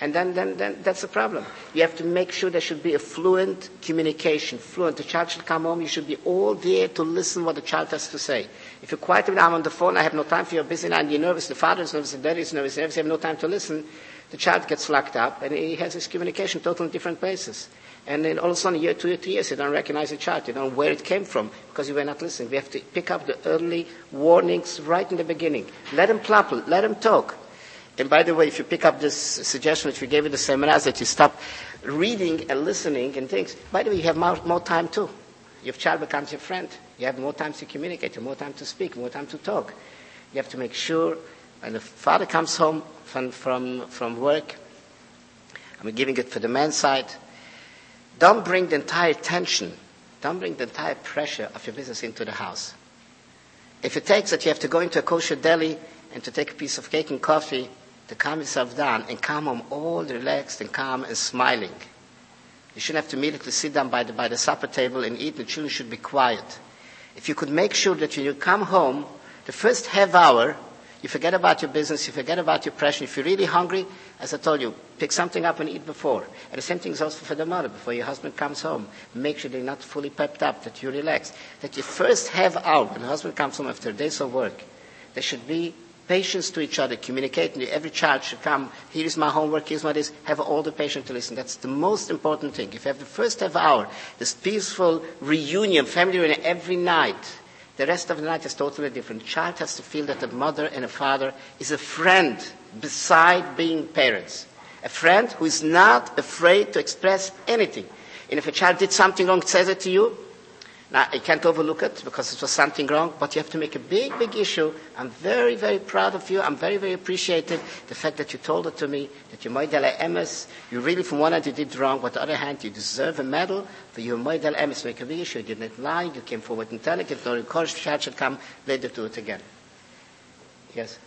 Speaker 1: And then, then, then that's a problem. You have to make sure there should be a fluent communication, fluent. The child should come home, you should be all there to listen what the child has to say. If you're quiet I'm on the phone, I have no time for your business, and you're nervous, the father is nervous, the daddy is nervous, you have no time to listen, the child gets locked up, and he has his communication totally in different places. And then all of a sudden, year, two years, three years, you don't recognize the child. You don't know where it came from because you were not listening. We have to pick up the early warnings right in the beginning. Let him plop, let him talk. And by the way, if you pick up this suggestion which we gave in the seminars that you stop reading and listening and things, by the way, you have more, more time too. Your child becomes your friend. You have more time to communicate, more time to speak, more time to talk. You have to make sure when the father comes home from, from, from work, I'm giving it for the man's side, don't bring the entire tension, don't bring the entire pressure of your business into the house. If it takes that you have to go into a kosher deli and to take a piece of cake and coffee to calm yourself down and come home all relaxed and calm and smiling. You shouldn't have to immediately sit down by the, by the supper table and eat. The children should be quiet. If you could make sure that when you come home, the first half hour, you forget about your business, you forget about your pressure. If you're really hungry, as I told you, pick something up and eat before. And the same thing is also for the mother. Before your husband comes home, make sure they're not fully pepped up, that you're relaxed. That your first half hour, when the husband comes home after days of work, there should be patience to each other, communicating. Every child should come, here is my homework, here's my this, have all the patience to listen. That's the most important thing. If you have the first half hour, this peaceful reunion, family reunion every night, the rest of the night is totally different. Child has to feel that a mother and a father is a friend beside being parents. A friend who is not afraid to express anything. And if a child did something wrong, says it to you, now, you can't overlook it because it was something wrong, but you have to make a big, big issue. I'm very, very proud of you. I'm very, very appreciated the fact that you told it to me, that you moidel emes. You really, from one hand, you did wrong, but on the other hand, you deserve a medal for your moidel emes. Make a big issue. You didn't lie. You came forward and. If no child should come, later do it again. Yes?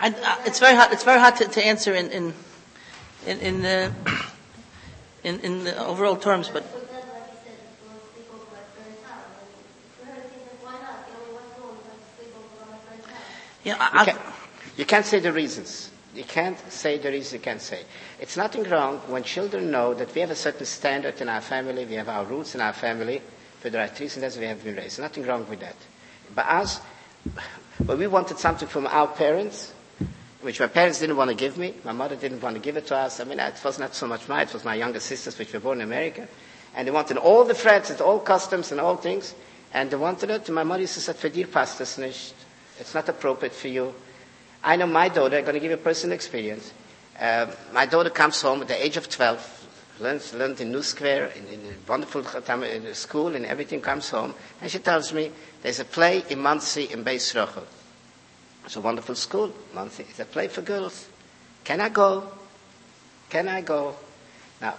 Speaker 2: I, I, it's very hard. It's very hard to, to answer in in in in the, in, in the overall terms, but yeah,
Speaker 1: You, can, you can't say the reasons. You can't say the reasons you can't say. It's nothing wrong when children know that we have a certain standard in our family, we have our roots in our family, for the right reasons as we have been raised. Nothing wrong with that. But us, when we wanted something from our parents, which my parents didn't want to give me, my mother didn't want to give it to us. I mean, it was not so much mine, it was my younger sisters, which were born in America. And they wanted all the threads and all customs and all things. And they wanted it, and my mother used to say, für dir passt es nicht. It's not appropriate for you. I know my daughter, I'm going to give you a personal experience. Uh, my daughter comes home at the age of 12, learns, learned in New Square, in, in a wonderful in a school, and everything comes home. And she tells me, there's a play in Monsey in Beis Rochel. It's a wonderful school, Monsey. It's a play for girls. Can I go? Can I go? Now,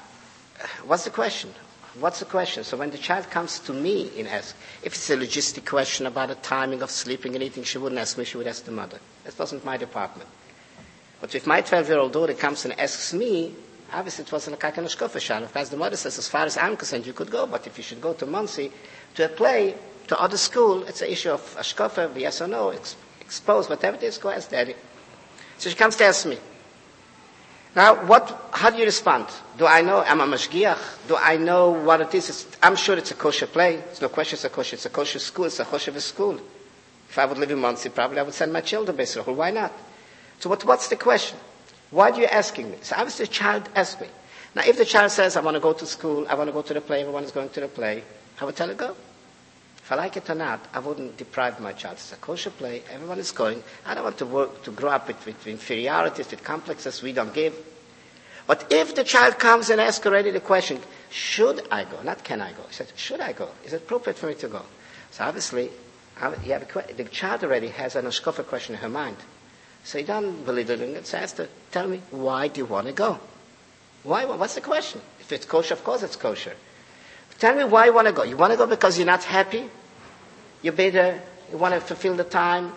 Speaker 1: what's the question? What's the question? So when the child comes to me and asks, if it's a logistic question about the timing of sleeping and eating, she wouldn't ask me, she would ask the mother. That wasn't my department. But if my 12-year-old daughter comes and asks me, obviously it wasn't a kind of shkofa As the mother says, as far as I'm concerned, you could go, but if you should go to Monsey to a play, to other school, it's an issue of a shkofa, yes or no, ex- exposed, whatever it is, go ask daddy. So she comes to ask me. Now, what, how do you respond? Do I know, I'm a mashgiach? Do I know what it is? It's, I'm sure it's a kosher play. It's no question it's a kosher. It's a kosher school. It's a kosher school. If I would live in Monsey, probably I would send my children to Why not? So what, what's the question? Why are you asking me? So obviously the child asked me. Now, if the child says, I want to go to school, I want to go to the play, everyone is going to the play, I would tell her, go. If I like it or not, I wouldn't deprive my child. It's a kosher play, everyone is going. I don't want to work, to grow up with, with inferiorities, with complexes we don't give. But if the child comes and asks already the question, should I go? Not can I go. He said, should I go? Is it appropriate for me to go? So obviously, the child already has an ashkofa question in her mind. So you don't believe it in it. So ask tell me, why do you want to go? Why? What's the question? If it's kosher, of course it's kosher. Tell me why you want to go. You want to go because you're not happy? You're bitter? You want to fulfill the time?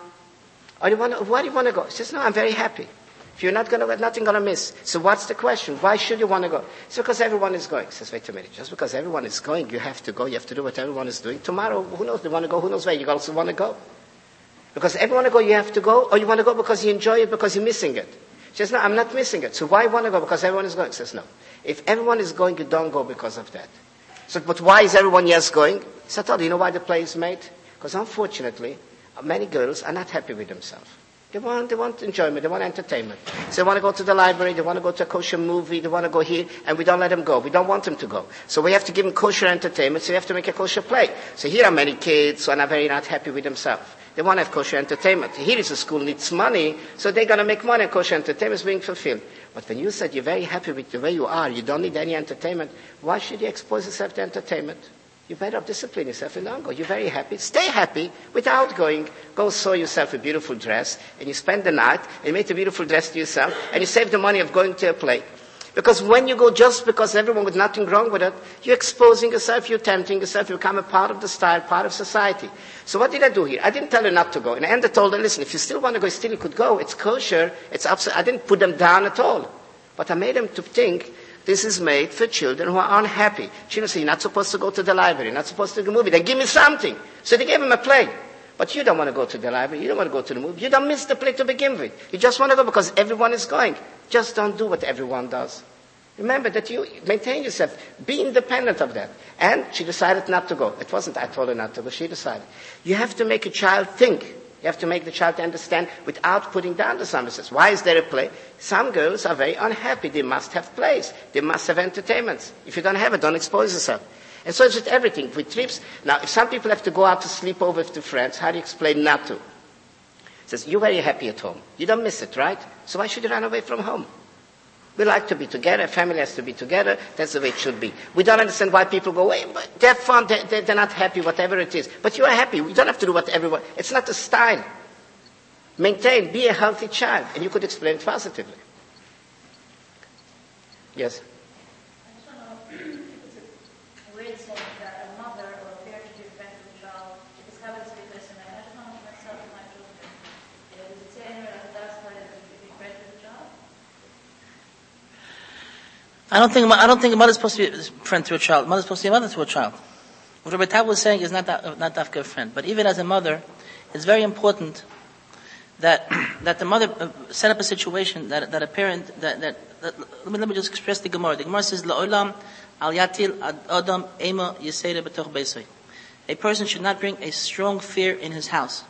Speaker 1: Or you want to, why do you want to go? She says, no, I'm very happy. If you're not going to, nothing going to miss. So what's the question? Why should you want to go? It's because everyone is going. He says, wait a minute. Just because everyone is going, you have to go. You have to do what everyone is doing. Tomorrow, who knows? They want to go. Who knows where? You also want to go. Because everyone to go, you have to go. Or you want to go because you enjoy it, because you're missing it. She says, no, I'm not missing it. So why want to go? Because everyone is going. She says, no. If everyone is going, you don't go because of that. So, but why is everyone yes going? So I told you, you know why the play is made? Because unfortunately, many girls are not happy with themselves. They want, they want enjoyment, they want entertainment. So they want to go to the library, they want to go to a kosher movie, they want to go here, and we don't let them go. We don't want them to go. So we have to give them kosher entertainment, so we have to make a kosher play. So here are many kids who are not very not happy with themselves. They want to have kosher entertainment. Here is a school needs money, so they're going to make money and kosher entertainment is being fulfilled. But when you said you're very happy with the way you are, you don't need any entertainment, why should you expose yourself to entertainment? You better discipline yourself and don't go. You're very happy. Stay happy without going. Go sew yourself a beautiful dress and you spend the night and make a beautiful dress to yourself and you save the money of going to a play. Because when you go just because everyone with nothing wrong with it, you're exposing yourself, you're tempting yourself, you become a part of the style, part of society. So what did I do here? I didn't tell her not to go. In the end, I told her, listen, if you still want to go, still you could go. It's kosher. It's absolute. I didn't put them down at all. But I made them to think this is made for children who are unhappy. Children say, you're not supposed to go to the library, you're not supposed to go to the movie. Then give me something. So they gave him a play. But you don't want to go to the library, you don't want to go to the movie, you don't miss the play to begin with. You just want to go because everyone is going. Just don't do what everyone does. Remember that you maintain yourself. Be independent of that. And she decided not to go. It wasn't I told her not to go. She decided. You have to make a child think. You have to make the child understand without putting down the summerses. Why is there a play? Some girls are very unhappy. They must have plays. They must have entertainments. If you don't have it, don't expose yourself. And so it's with everything. With trips. Now, if some people have to go out to sleep over with friends, how do you explain not to? It says, you're very happy at home. You don't miss it, right? So why should you run away from home? We like to be together. Family has to be together. That's the way it should be. We don't understand why people go away. But they're fun. They're, they're not happy, whatever it is. But you are happy. We don't have to do what everyone. It's not a style. Maintain. Be a healthy child, and you could explain it positively. Yes.
Speaker 2: I don't think I don't think a mother's supposed to be a friend to a child. A mother's supposed to be a mother to a child. What Rabbi Tab was saying is not that, not dafka a friend, but even as a mother, it's very important that that the mother uh, set up a situation that that a parent that that, that let, me, let me just express the Gemara. The Gemara says la'olam al yatil adam ema yisera b'toch beisay. A person should not bring a strong fear in his house.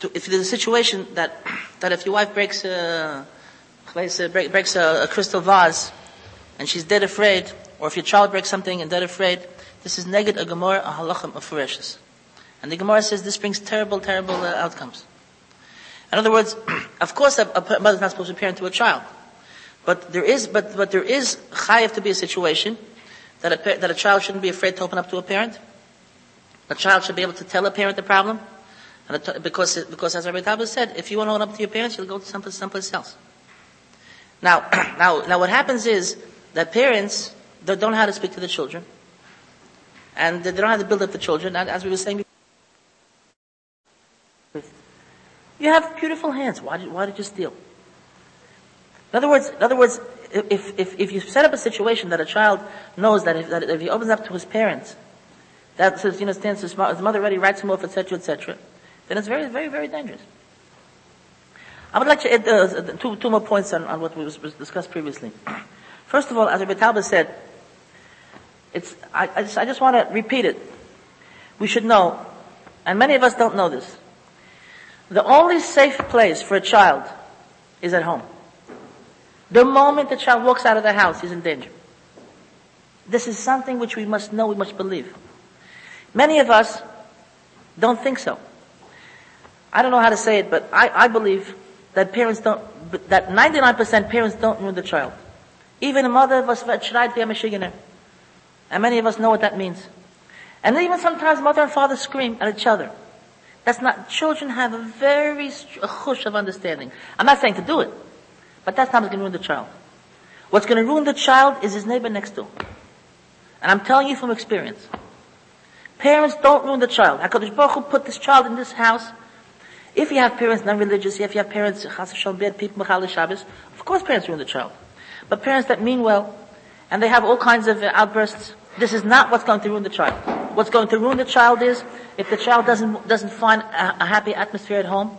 Speaker 2: To, if there's a situation that that if your wife breaks a break, breaks a, a, crystal vase and she's dead afraid, or if your child breaks something and dead afraid, this is neged a gemara a halachim of ferocious. And the Gemara says this brings terrible, terrible uh, outcomes. In other words, of course, a, a mother is not supposed to parent to a child, but there is, but, but there is chayiv to be a situation that a, that a child shouldn't be afraid to open up to a parent. A child should be able to tell a parent the problem, and because because as Rabbi Tabbas said, if you want to open up to your parents, you'll go to someplace, someplace else. Now, now, now what happens is that parents don't know how to speak to the children. And they don't know how to build up the children. And as we were saying before, you have beautiful hands. Why did, why did you steal? In other words, in other words, if, if, if you set up a situation that a child knows that if, that if he opens up to his parents, that says, you know, stands his mother already writes him off, etc., etc., then it's very, very, very dangerous. I would like to add uh, two, two more points on, on what was, was discussed previously. First of all, as Rabbi Talbot said, it's, I, I, just, I just want to repeat it. We should know, and many of us don't know this, the only safe place for a child is at home. The moment the child walks out of the house, he's in danger. This is something which we must know, we must believe. Many of us don't think so. I don't know how to say it, but I, I believe that parents don't, that 99% parents don't ruin the child. Even a mother of us, and many of us know what that means. And even sometimes mother and father scream at each other. That's not, children have a very chush of understanding. I'm not saying to do it, but that's not what's going to ruin the child. What's going to ruin the child is his neighbor next door. And I'm telling you from experience. Parents don't ruin the child. HaKadosh Baruch Hu put this child in this house. If you have parents non-religious, if you have parents, chas bad people, Mechal Shabbos, of course parents ruin the child. But parents that mean well, and they have all kinds of outbursts, this is not what's going to ruin the child. What's going to ruin the child is if the child doesn't, doesn't find a, a happy atmosphere at home,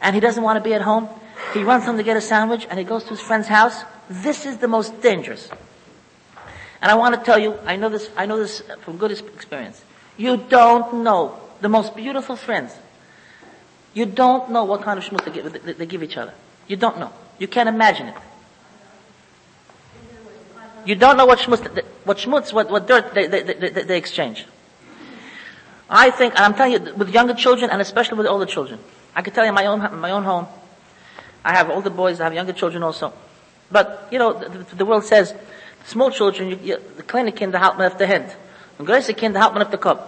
Speaker 2: and he doesn't want to be at home, he runs home to get a sandwich, and he goes to his friend's house. This is the most dangerous. And I want to tell you, I know this, I know this from good experience. You don't know the most beautiful friends. You don't know what kind of schmutz they give, they give each other. You don't know. You can't imagine it. You don't know what schmutz, what schmutz, what, what dirt they, they, they, they exchange. I think, and I'm telling you, with younger children and especially with older children. I can tell you in my own, my own home, I have older boys, I have younger children also. But, you know, the, the world says, small children, you, you, the kleine halten man auf der Hand. Und große kinder halten auf der Kopf.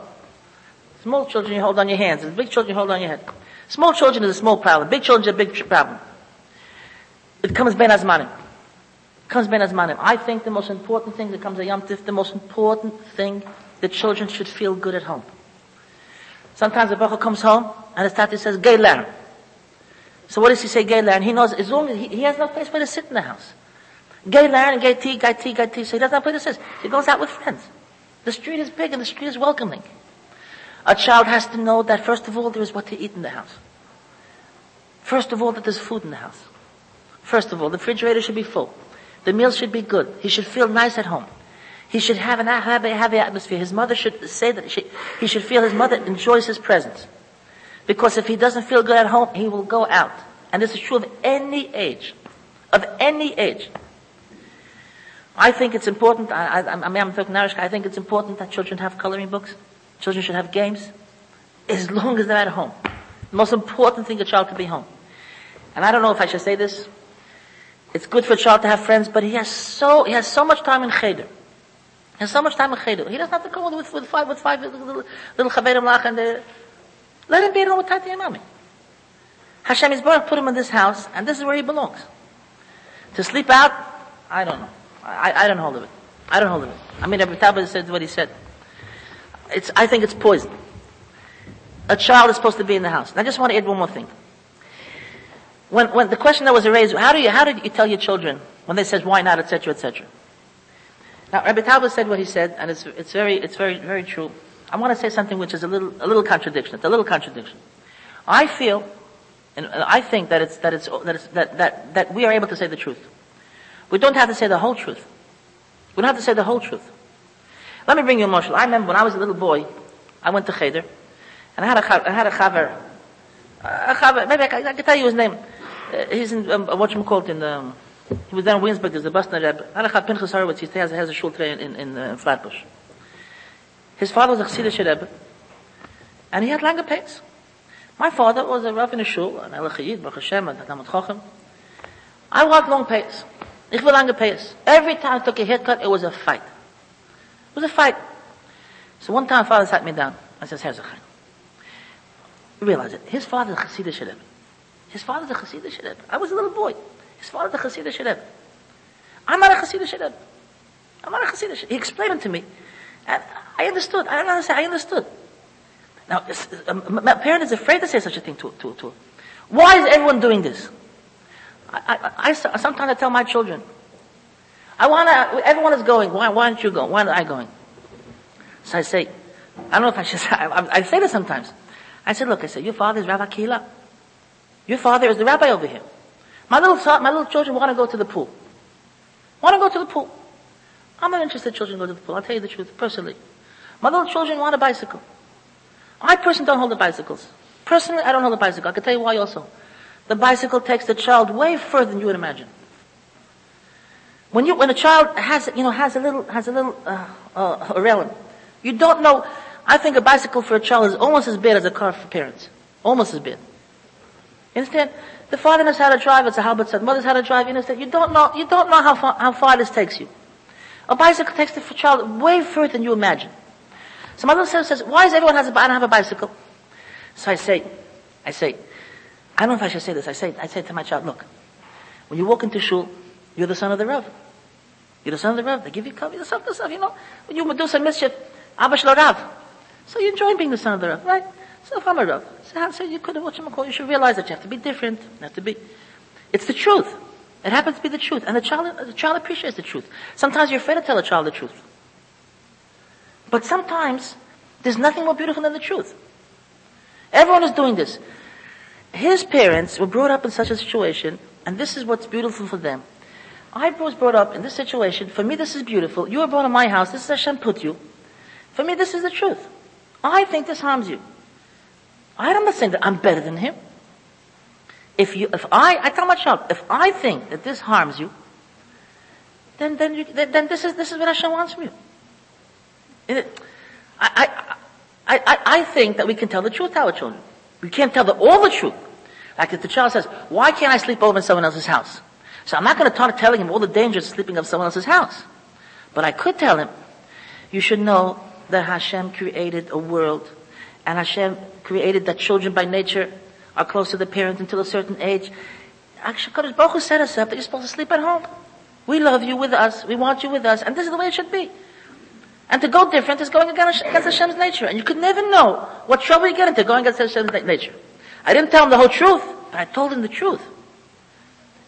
Speaker 2: Small children you hold on your hands, and big children you hold on your head. Small children is a small problem. Big children is a big problem. It comes ben azmanim. It comes ben azmanim. I think the most important thing that comes a yom tif, the most important thing, that children should feel good at home. Sometimes the bacher comes home and his tati says, "Gay learn." So what does he say, "Gay learn"? He knows as long as he, he has no place where to sit in the house. Gay learn, gay tea, gay tea, gay tea. So he doesn't a place to sit. He goes out with friends. The street is big and the street is welcoming. A child has to know that first of all there is what to eat in the house. First of all that there's food in the house. First of all, the refrigerator should be full. The meal should be good. He should feel nice at home. He should have an happy, happy atmosphere. His mother should say that she, he should feel his mother enjoys his presence. Because if he doesn't feel good at home, he will go out. And this is true of any age. Of any age. I think it's important, I, I, I mean, I'm talking Irish, I think it's important that children have coloring books. Children should have games. As long as they're at home. The most important thing a child can be home. And I don't know if I should say this. It's good for a child to have friends, but he has so, he has so much time in cheder. He has so much time in cheder. He doesn't have to go with, with five, with five little, little lach and the, let him be alone with tati and mommy. Hashem is born, put him in this house, and this is where he belongs. To sleep out, I don't know. I, I don't hold of it. I don't hold of it. I mean, Rabbi Talbot said what he said. It's, I think it's poison. A child is supposed to be in the house. And I just want to add one more thing. When, when the question that was raised, how do you, how do you tell your children when they says why not, etc., etc. Now, Rabbi Talbot said what he said, and it's, it's very, it's very, very true. I want to say something which is a little, a little contradiction. It's a little contradiction. I feel, and I think that it's, that it's, that it's, that, that, that we are able to say the truth. We don't have to say the whole truth. We don't have to say the whole truth. Let me bring you a marshal. I remember when I was a little boy, I went to Cheder, and I had a, I had a chaver, a chaver, maybe I can, I can tell you his name. Uh, he's in, um, what you call it, in the, um, he was down in Williamsburg, there's a Boston Rebbe. I had a Pinchas Horowitz, he has, has a shul today in, in, in uh, Flatbush. His father was a Chassidish Rebbe, and he had lange pace. My father was a Rav in a shul, an Elachayid, Baruch Hashem, and Talmud Chochem. I walked long pace. Ich will lange pace. Every time I took a haircut, it was a fight. Was a fight. So one time father sat me down. I says, here's a. Realize it. His father's a Chassidish Rebbe. His father's a Chassidish Rebbe. I was a little boy. His father's a Chassidish Rebbe. I'm not a Chassidish Rebbe. I'm not a Chassidish He explained it to me. And I understood. I don't understand. I understood. Now, um, my parent is afraid to say such a thing to, to, to. Why is everyone doing this? I, I, I, sometimes I tell my children, I want to, everyone is going, why, why aren't you going? Why aren't I going? So I say, I don't know if I should say, I, I say this sometimes. I said, look, I said, your father is Rabbi Kila. Your father is the rabbi over here. My little my little children want to go to the pool. Want to go to the pool. I'm not interested children go to the pool. I'll tell you the truth, personally. My little children want a bicycle. I personally don't hold the bicycles. Personally, I don't hold the bicycle. I can tell you why also. The bicycle takes the child way further than you would imagine. When you, when a child has, you know, has a little, has a little, uh, uh, around, you don't know, I think a bicycle for a child is almost as bad as a car for parents. Almost as bad. You understand? The father knows how to drive, it's a halbat said. Mother's how to drive, you understand? You don't know, you don't know how far, how far this takes you. A bicycle takes the child way further than you imagine. So my little sister says, why does everyone has a, I don't have a bicycle? So I say, I say, I don't know if I should say this. I say, I say to my child, look, when you walk into shul, you're the son of the Rav. You're the son of the Rav. They give you cover, the son of the Rav, you know. When you do some mischief, Abba Shlo Rav. So you enjoy being the son of the Rav, right? So if I'm a Rav, so, so you could have watched him call, you should realize that you have to be different. You have to be, it's the truth. It happens to be the truth. And the child, the child appreciates the truth. Sometimes you're afraid to tell a child the truth. But sometimes, there's nothing more beautiful than the truth. Everyone is doing this. His parents were brought up in such a situation, and this is what's beautiful for them. I was brought up in this situation. For me, this is beautiful. You were born in my house. This is Hashem put you. For me, this is the truth. I think this harms you. I'm not saying that I'm better than him. If you, if I, I tell my child, if I think that this harms you, then, then, you, then, then this is, this is what Hashem wants from you. It, I, I, I, I think that we can tell the truth to our children. We can't tell the, all the truth. Like if the child says, why can't I sleep over in someone else's house? So I'm not going to start telling him all the dangers of sleeping in someone else's house. But I could tell him, you should know that Hashem created a world and Hashem created that children by nature are close to the parents until a certain age. Actually, Kadosh Baruch Hu set us up that you're supposed to sleep at home. We love you with us. We want you with us. And this is the way it should be. And to go different is going against Hashem's nature. And you could never know what trouble you get into going against Hashem's nature. I didn't tell him the whole truth, but I told him the truth.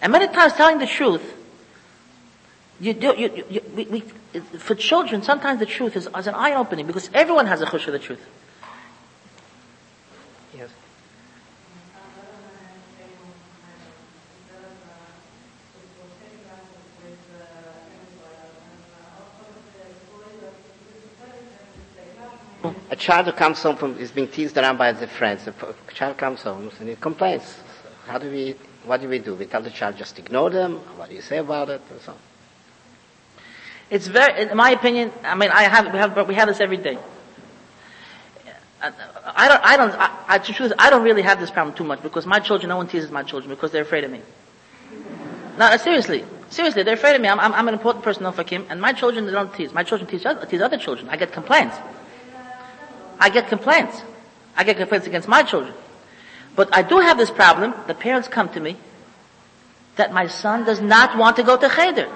Speaker 2: And many times telling the truth, you do, you, you, we, we, for children, sometimes the truth is, is an eye-opening because everyone has a chush for the truth. Yes.
Speaker 1: A child who comes home from is being teased around by his friends. A child comes home and he complains. How do we? What do we do? We tell the child just ignore them. What do you say about it? And so. On.
Speaker 2: It's very, in my opinion. I mean, I have we have we have this every day. I don't, I don't, I, I, the truth I don't really have this problem too much because my children, no one teases my children because they're afraid of me. No, seriously, seriously, they're afraid of me. I'm, I'm, I'm an important person for Kim, and my children they don't tease. My children tease, tease other children. I get complaints. I get complaints. I get complaints against my children. But I do have this problem. The parents come to me that my son does not want to go to Cheder.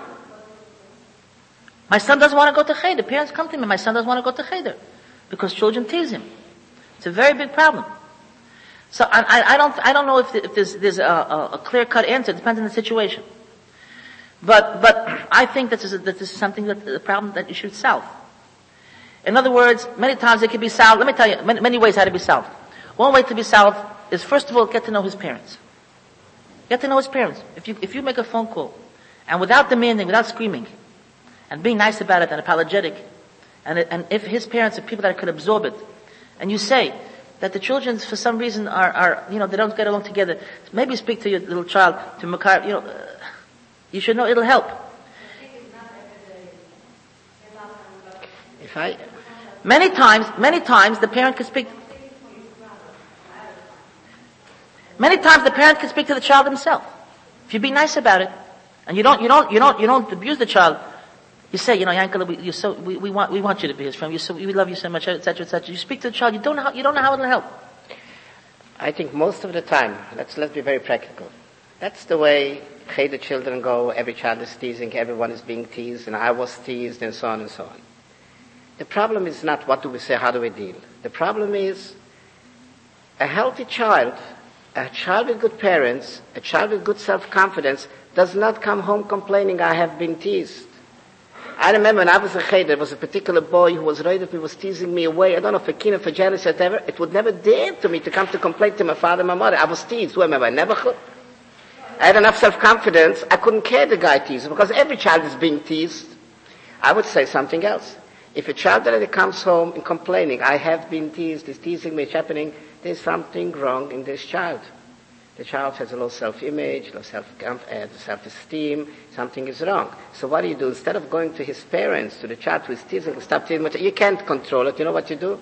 Speaker 2: My son doesn't want to go to Cheder. Parents come to me, my son doesn't want to go to Cheder because children tease him. It's a very big problem. So I, I, don't, I don't know if, if there's, there's a, a, a clear-cut answer. It depends on the situation. But, but I think that this is, that this is something that, a problem that you should solve. In other words, many times it can be solved. Let me tell you many, many ways how to be solved. One way to be solved is first of all get to know his parents. Get to know his parents. If you, if you make a phone call and without demanding, without screaming, and being nice about it and apologetic, and, and if his parents are people that could absorb it, and you say that the children for some reason are, are you know, they don't get along together, maybe speak to your little child, to Makar, you know, uh, you should know it'll help.
Speaker 1: If I,
Speaker 2: Many times, many times the parent can speak. Many times the parent can speak to the child himself. If you be nice about it, and you don't, you don't, you don't, you don't abuse the child, you say, you know, Yankel, we, you're so, we, we want, we want you to be his friend. You so, we love you so much, etc., etc. You speak to the child, you don't know how, you don't know how it'll help.
Speaker 1: I think most of the time, let's, let's be very practical. That's the way the children go. Every child is teasing, everyone is being teased, and I was teased, and so on and so on. The problem is not what do we say, how do we deal. The problem is a healthy child, a child with good parents, a child with good self-confidence does not come home complaining, I have been teased. I remember when I was a kid, there was a particular boy who was right up, he was teasing me away. I don't know for kina, for jealous, whatever. It would never dare to me to come to complain to my father my mother. I was teased. Who am I? Never. I had enough self-confidence. I couldn't care the guy teased because every child is being teased. I would say something else. If a child already comes home and complaining, I have been teased, it's teasing me, it's happening, there's something wrong in this child. The child has a low self-image, low self, uh, self-esteem, something is wrong. So what do you do? Instead of going to his parents, to the child who is teasing, stop teasing, you can't control it, you know what you do?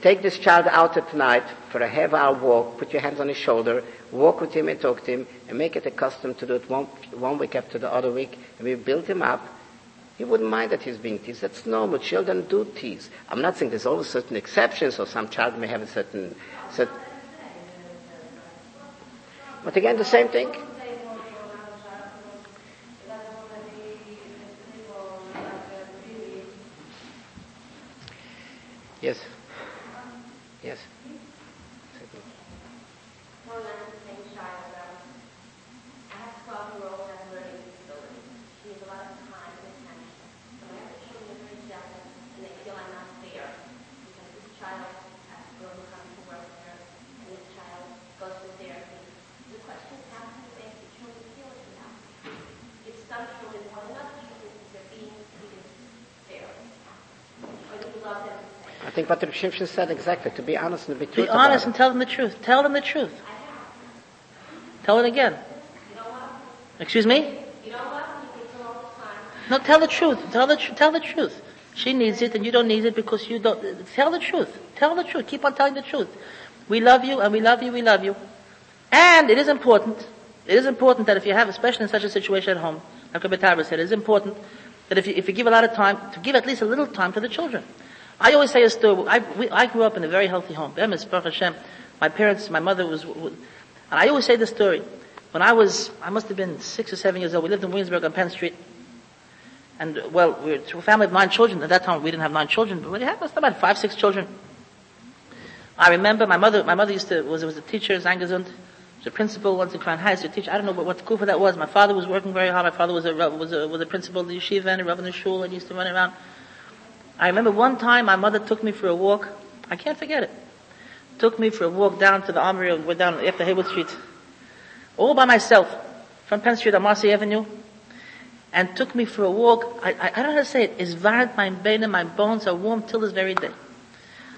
Speaker 1: Take this child out at night for a half hour walk, put your hands on his shoulder, walk with him and talk to him, and make it a custom to do it one, one week after the other week, and we build him up. He wouldn't mind that he's being teased. That's normal. Children do tease. I'm not saying there's always certain exceptions, or some child may have a certain, certain but again, the same thing. Yes. Yes.
Speaker 3: Well, that's the same child. Um, I have a 12-year-old that's learning disability. She has a lot of time and attention. So I have to show them very jealous, and they feel I'm not fair because this child has to go and come to work with her, and this child goes to therapy. The question is, how can you make the children feel it now? If some children or another children think they're being treated fairly, or do you love them the same?
Speaker 1: I think what the Shimshon said exactly, to be honest and be truthful.
Speaker 2: Be honest and tell them the truth. Tell them the truth. Tell it again. Excuse me?
Speaker 3: You know what? You can tell all the time.
Speaker 2: No, tell the truth. Tell the tr- tell the truth. She needs it, and you don't need it because you don't. Tell the truth. Tell the truth. Keep on telling the truth. We love you, and we love you. We love you. And it is important. It is important that if you have, especially in such a situation at home, like Rabbi Tarver said, it is important that if you, if you give a lot of time, to give at least a little time to the children. I always say a story. I, we, I grew up in a very healthy home. Bemis, Baruch Hashem. My parents, my mother was, and I always say this story. When I was, I must have been six or seven years old. We lived in Williamsburg on Penn Street. And, well, we were a family of nine children. At that time, we didn't have nine children, but we had about five, six children. I remember my mother, my mother used to, was, was a teacher, Zangesund. She was a principal once in Crown Heights, a teacher. I don't know what, what kufa that was. My father was working very hard. My father was a, was a, was a principal of the yeshiva and a rabbi in the shul and used to run around. I remember one time my mother took me for a walk. I can't forget it. Took me for a walk down to the armory, we're down after Heyward Street. All by myself. From Penn Street on Marcy Avenue. And took me for a walk. I, I, I don't know how to say it. Is varant my bane my bones are warm till this very day.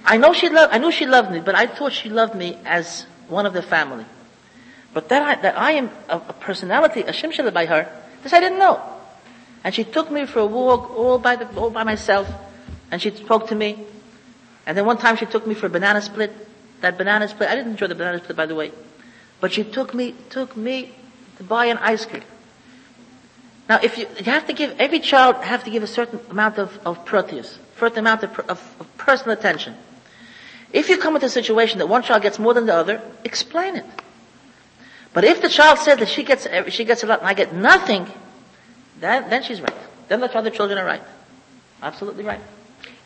Speaker 2: I know she loved, I knew she loved me, but I thought she loved me as one of the family. But that I, that I am a, a personality, a shimshela by her, this I didn't know. And she took me for a walk all by the, all by myself. And she spoke to me. And then one time she took me for a banana split. That banana split, I didn't enjoy the banana split by the way. But she took me, took me to buy an ice cream. Now if you, you have to give, every child have to give a certain amount of, of proteus, certain amount of, of, of personal attention. If you come into a situation that one child gets more than the other, explain it. But if the child says that she gets, she gets a lot and I get nothing, then, then she's right. Then the other children are right. Absolutely right.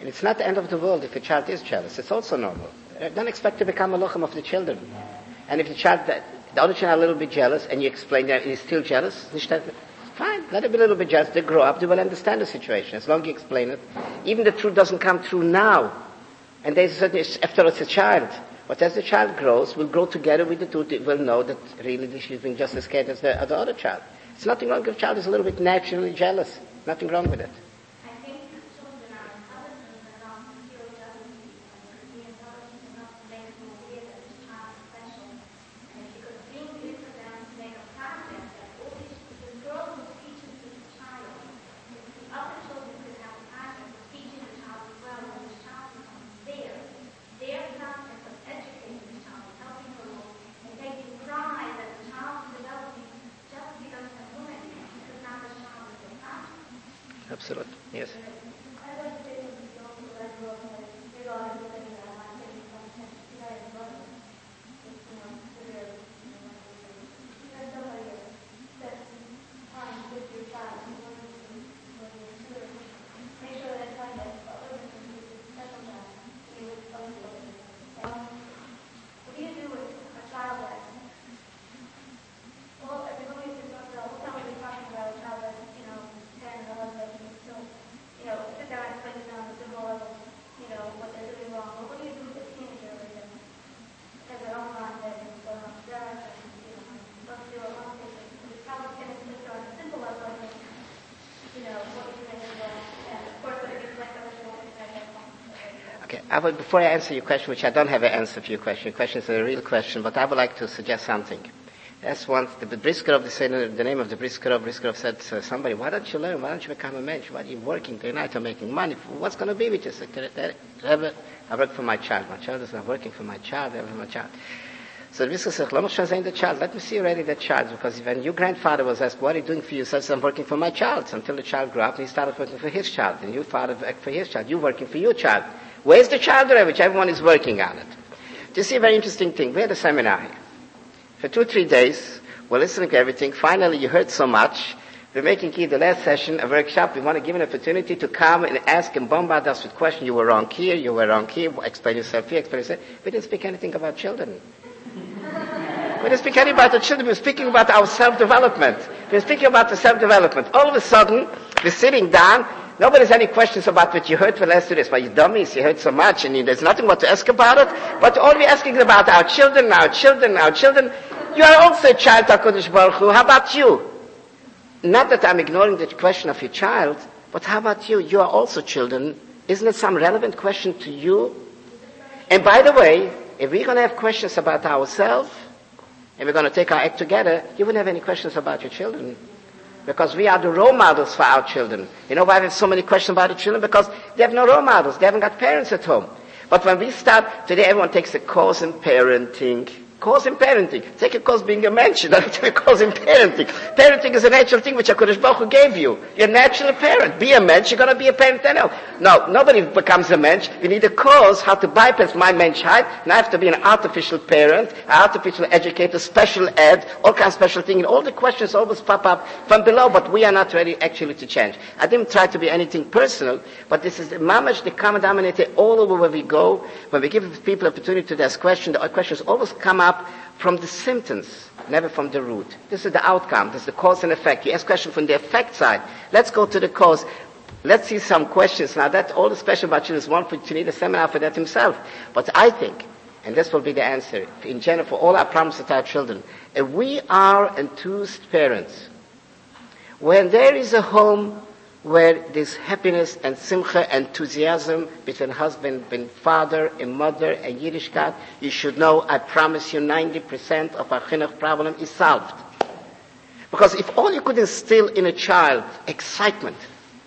Speaker 1: And it's not the end of the world if a child is jealous. It's also normal. Uh, Don't expect to become a lochem of the children. And if the child, the, the other child a little bit jealous, and you explain that he's still jealous, fine, let him be a little bit jealous. They grow up, they will understand the situation. As long as you explain it. Even the truth doesn't come through now. And there's certain, after all, it's a child. But as the child grows, we'll grow together with the. It will know that really she's being just as scared as the, as the other child. It's nothing wrong if a child is a little bit naturally jealous. Nothing wrong with it.
Speaker 4: I think the children are intelligent enough to feel jealousy and to be intelligent enough to make them aware that this child is special. And if you could bring it for them to make a project that all these, this girl who's teaching this child, if the other children could have a project of teaching the child as well, when this child becomes theirs, their project of educating the child, helping her along, and taking pride that the child is developing jealousy doesn't have room anymore, because now the child is their project.
Speaker 1: Absolutely. Yes.
Speaker 4: What do you do with a child that well, everybody is talking about, what time are we talking about a child that's, you know, ten, eleven, that can still, you know, sit there and explain to them at the level, you know, what they're doing wrong. But what do you do with a teenager like them? Has their own mind that is going off their and, you know, let's do a long thing. It's probably going to just on a simple level, I think, you know, what you think is wrong. And of course, when it gets like that, it's always like that.
Speaker 1: Okay, I would, before I answer your question, which I don't have an answer for your question, your question is a real question, but I would like to suggest something. That's once the Briskerov, said the name of the Briskerov, Briskerov said to somebody, why don't you learn? Why don't you become a mensch? Why are you working day and night or making money? What's going to be with you? I work for my child. My child is not working for my child, I work for my child. So the Brisker said, let me show the child. Let me see already the child. Because when your grandfather was asked, what are you doing for you? Says, I'm working for my child. Until the child grew up, he started working for his child. And your father worked for his child. You working for your child. Where's the child, Which everyone is working on it. Do you see a very interesting thing? We had a seminar here. For two, three days, we're listening to everything. Finally, you heard so much. We're making here the last session, a workshop. We want to give an opportunity to come and ask and bombard us with questions. You were wrong here, you were wrong here, explain yourself here, explain yourself. We didn't speak anything about children. we didn't speak anything about the children. We were speaking about our self-development. We were speaking about the self-development. All of a sudden, we're sitting down. Nobody has any questions about what you heard for the last two days. Well, you dummies, you heard so much, and you, there's nothing more to ask about it. But all we're asking is about our children, our children, our children. You are also a child, HaKadosh Baruch Hu. How about you? Not that I'm ignoring the question of your child, but how about you? You are also children. Isn't it some relevant question to you? And by the way, if we're going to have questions about ourselves, and we're going to take our act together, you wouldn't have any questions about your children. Because we are the role models for our children. You know why we have so many questions about the children? Because they have no role models. They haven't got parents at home. But when we start, today everyone takes a course in parenting. Course in parenting. Take a course being a mensch. Don't take a course in parenting. Parenting is a natural thing which HaKadosh Baruch Hu gave you. You're a natural parent. Be a mensch, you're gonna be a parent anyhow. No, nobody becomes a mensch. You need a course how to bypass my menschheit. And I have to be an artificial parent, an artificial educator, special ed, all kinds of special things. And all the questions always pop up from below, but we are not ready actually to change. I didn't try to be anything personal, but this is the mamash, the common denominator all over where we go. When we give people opportunity to ask questions, the questions always come up up from the symptoms, never from the root. This is the outcome. This is the cause and effect. You ask questions from the effect side. Let's go to the cause. Let's see some questions. Now that all the special about children is one for you need a seminar for that himself. But I think, and this will be the answer, in general for all our problems with our children, if we are enthused parents, when there is a home where this happiness and simcha, enthusiasm between husband and father and mother and Yiddishkeit, you should know, I promise you 90% of our chinuch problem is solved. Because if all you could instill in a child, excitement,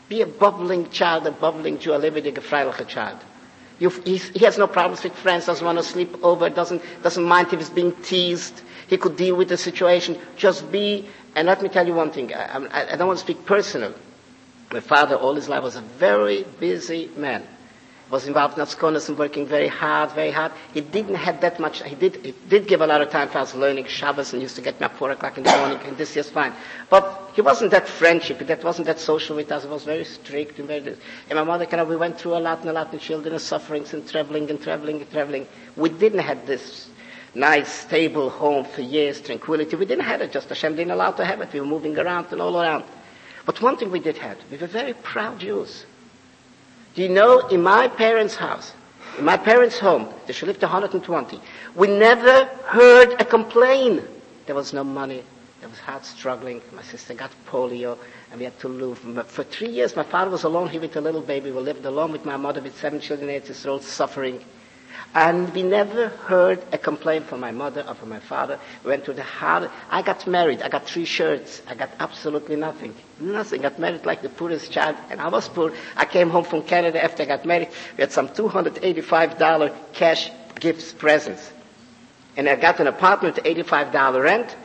Speaker 1: be a bubbling child, a bubbling Jew, a lebendige, child. he has no problems with friends, doesn't want to sleep over, doesn't, doesn't mind if he's being teased. He could deal with the situation. Just be, and let me tell you one thing, I, I, I don't want to speak personal, my father, all his life, was a very busy man. Was involved in Askonas and working very hard, very hard. He didn't have that much, he did, he did give a lot of time for us learning Shabbos and used to get me up four o'clock in the morning and this is fine. But he wasn't that friendship, that wasn't that social with us. He was very strict and very, and my mother kind of, we went through a lot and a lot and sufferings and traveling and traveling and traveling. We didn't have this nice, stable home for years, tranquility. We didn't have it, just Hashem didn't allow to have it. We were moving around and all around. But one thing we did have, we were very proud Jews. Do you know, in my parents' house, in my parents' home, they should live to 120, we never heard a complaint. There was no money. There was hard struggling. My sister got polio, and we had to live. For three years, my father was alone here with a little baby. We lived alone with my mother with seven children, eight years old, suffering. And we never heard a complaint from my mother or from my father. Went to the hard. I got married. I got three shirts. I got absolutely nothing. Nothing. Got married like the poorest child. And I was poor. I came home from Canada after I got married. We had some $285 cash gifts, presents. And I got an apartment, $85 rent.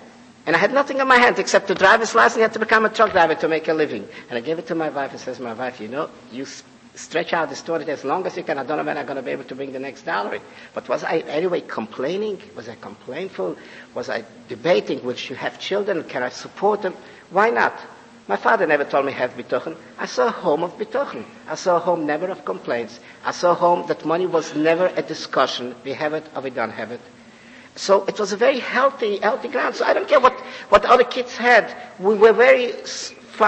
Speaker 1: And I had nothing in my hands except to drive driver's license. I had to become a truck driver to make a living. And I gave it to my wife and says, my wife, you know, you stretch out the story as long as you can. I don't know when I'm going to be able to bring the next dollar. But was I anyway complaining? Was I complainful? Was I debating? Will you have children? Can I support them? Why not? My father never told me have bitochen. I saw a home of bitochen. I saw a home never of complaints. I saw a home that money was never a discussion. We have it or we don't have it. So it was a very healthy, healthy ground. So I don't care what, what other kids had. We were very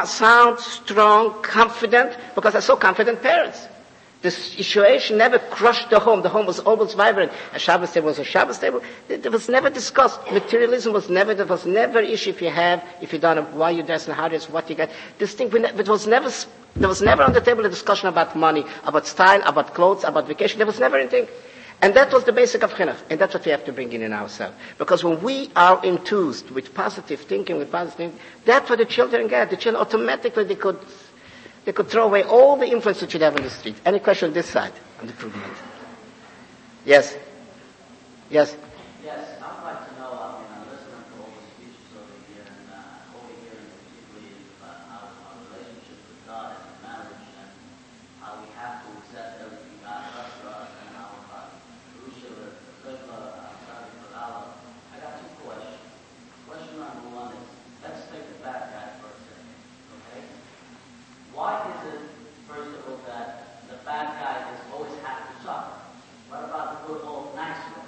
Speaker 1: sound, strong, confident, because I saw confident parents. The situation never crushed the home. The home was always vibrant. A Shabbos table was a Shabbos table. It was never discussed. Materialism was never, there was never issue if you have, if you don't know why you dress and how is, what you get. This thing, it was never, there was never on the table a discussion about money, about style, about clothes, about vacation. There was never anything. And that was the basic of chinuch, and that's what we have to bring in in ourselves. Because when we are enthused with positive thinking, with positive thinking, that's what the children get. The children automatically they could they could throw away all the influence that you have on the street. Any question on this side, on the improvement? Yes. Yes.
Speaker 5: Yes, I'd like to know, I mean, I'm listening to all the speeches over here and uh, overhearing particularly about our, our relationship with God and marriage and how we have to accept everything God does for us and how uh, Rusha, the Qibla, outside of Allah. I got two questions. Question number one is, let's take the bad guy for a second, okay? Why is it, first of all, that the bad guy is always have to suffer? What about the good old nice one?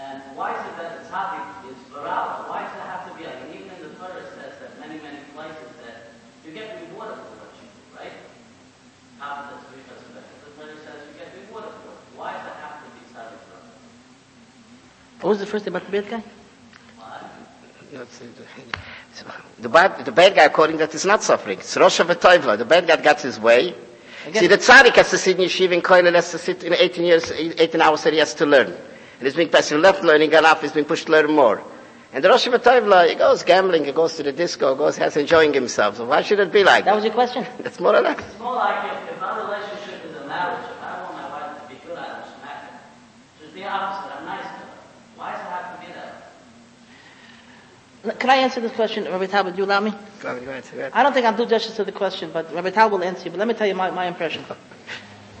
Speaker 5: And why is it that the topic is viral? Why does it have to be like, and even in the Torah it says that many, many places that you get rewarded for what you do, right? How does it because of that? The Torah says you get rewarded for it. Why does it have to be tzaddik for us?
Speaker 2: What was the about the bad guy?
Speaker 1: No, it's- it's- The bad, the bad guy, according to that, is not suffering. It's Rosh Hashanah. The bad guy got his way.
Speaker 2: Again-
Speaker 1: See, the tzaddik has to sit in yeshiva in Koilel, has to sit in 18 years, 18 hours that he has to learn. And he's being passed, he left learning, got off, he's being pushed to learn more. And the Rosh Hashanah, he goes gambling, he goes to the disco, he goes, has enjoying himself. So why should it be like
Speaker 2: That
Speaker 1: that?
Speaker 2: was your question?
Speaker 1: That's more or less.
Speaker 5: It's more like if, if our relationship is a marriage, if I want my wife to be good, I don't smack her. Just the opposite, I'm nice to her. Why does it have to be that?
Speaker 2: Can I answer this question, Rabbi Tal, would you allow me?
Speaker 1: Go ahead, go ahead.
Speaker 2: I don't think I'll do justice to the question, but Rabbi Tal will answer you. But let me tell you my, my impression.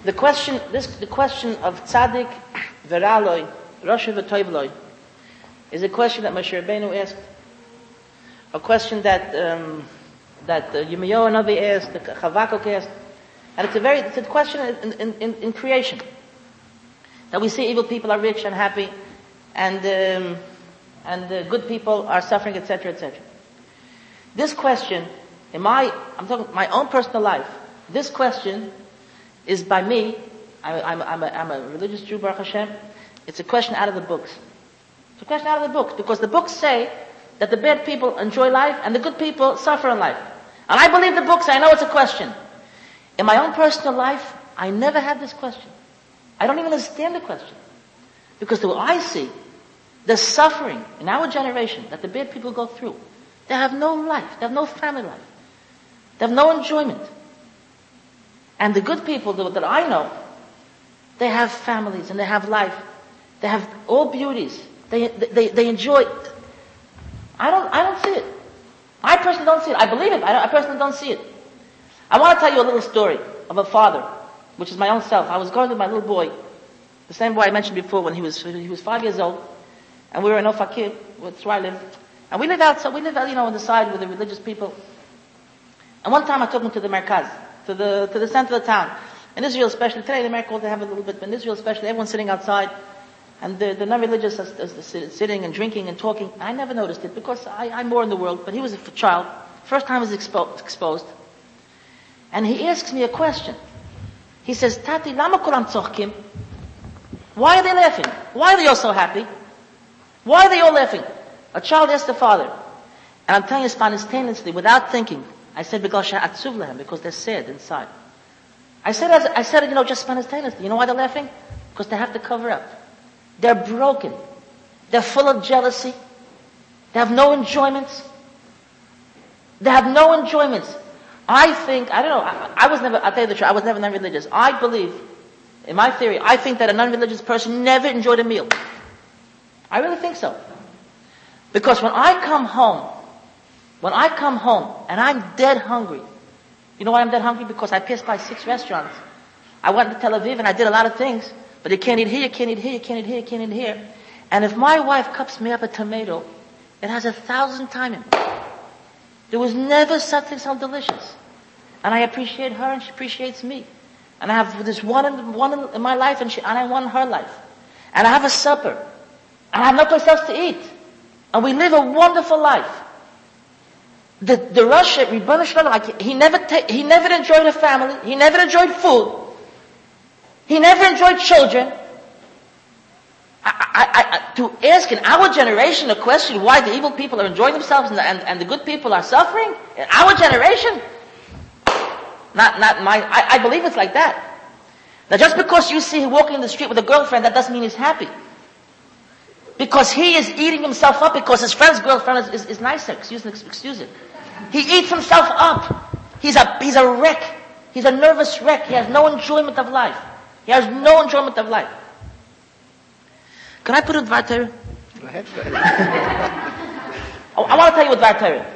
Speaker 2: The question, this, the question of tzaddik, veraloi, Rosh v'toivloi, is a question that Moshe Rabbeinu asked, a question that um, that uh, Yirmiyahu Navi asked, that Chavakuk asked, and it's a very it's a question in, in, in, in creation that we see evil people are rich and happy, and um, and the good people are suffering, etc., etc. This question, in my, I'm talking my own personal life, this question is by me, I, I'm, I'm, a, I'm a religious Jew, Baruch Hashem, it's a question out of the books. It's a question out of the books, because the books say that the bad people enjoy life and the good people suffer in life. And I believe the books, I know it's a question. In my own personal life, I never had this question. I don't even understand the question. Because the way I see, the suffering in our generation that the bad people go through, they have no life, they have no family life, they have no enjoyment. And the good people that I know, they have families and they have life, they have all beauties, they, they, they enjoy. I don't, I don't see it. I personally don't see it. I believe it, I, I personally don't see it. I want to tell you a little story of a father, which is my own self. I was going with my little boy, the same boy I mentioned before when he was, he was five years old, and we were in Ofakim, that's where I. And we live outside, we live, you know, on the side with the religious people. And one time I took him to the Merkaz, to the, to the center of the town. In Israel especially, today in America they have a little bit, but in Israel especially, everyone's sitting outside. And the, the non-religious are sit- sitting and drinking and talking. I never noticed it because I, I'm more in the world, but he was a child. First time he was expo- exposed. And he asks me a question. He says, Tati, lama kulam? Why are they laughing? Why are they all so happy? Why are they all laughing? A child asked the father. And I'm telling you spontaneously, without thinking, I said, because they're sad inside. I said, I said, you know, just spontaneously. You know why they're laughing? Because they have to cover up. They're broken. They're full of jealousy. They have no enjoyments. They have no enjoyments. I think, I don't know, I, I was never, I'll tell you the truth, I was never non-religious. I believe, in my theory, I think that a non-religious person never enjoyed a meal. I really think so. Because when I come home, when I come home and I'm dead hungry, you know why I'm dead hungry? Because I passed by six restaurants. I went to Tel Aviv and I did a lot of things, but you can't eat here, you can't eat here, you can't eat here, you can't eat here. And if my wife cups me up a tomato, it has a thousand time in it. There was never something so delicious. And I appreciate her and she appreciates me. And I have this one in, one in my life and, she, and I want her life. And I have a supper. And have no place else to eat. And we live a wonderful life. The, the Russia, Ribbon Shalom, he never ta- he never enjoyed a family. He never enjoyed food. He never enjoyed children. I, I, I, to ask in our generation a question why the evil people are enjoying themselves and the, and, and the good people are suffering in our generation, not not my. I, I believe it's like that. Now just because you see him walking in the street with a girlfriend, that doesn't mean he's happy. Because he is eating himself up because his friend's girlfriend is, is, is nicer. Excuse, excuse it. He eats himself up. He's a, he's a wreck. He's a nervous wreck. He has no enjoyment of life. He has no enjoyment of life. Can I put it in Dvar?
Speaker 1: Go ahead.
Speaker 2: I, I want to tell you what Dvar.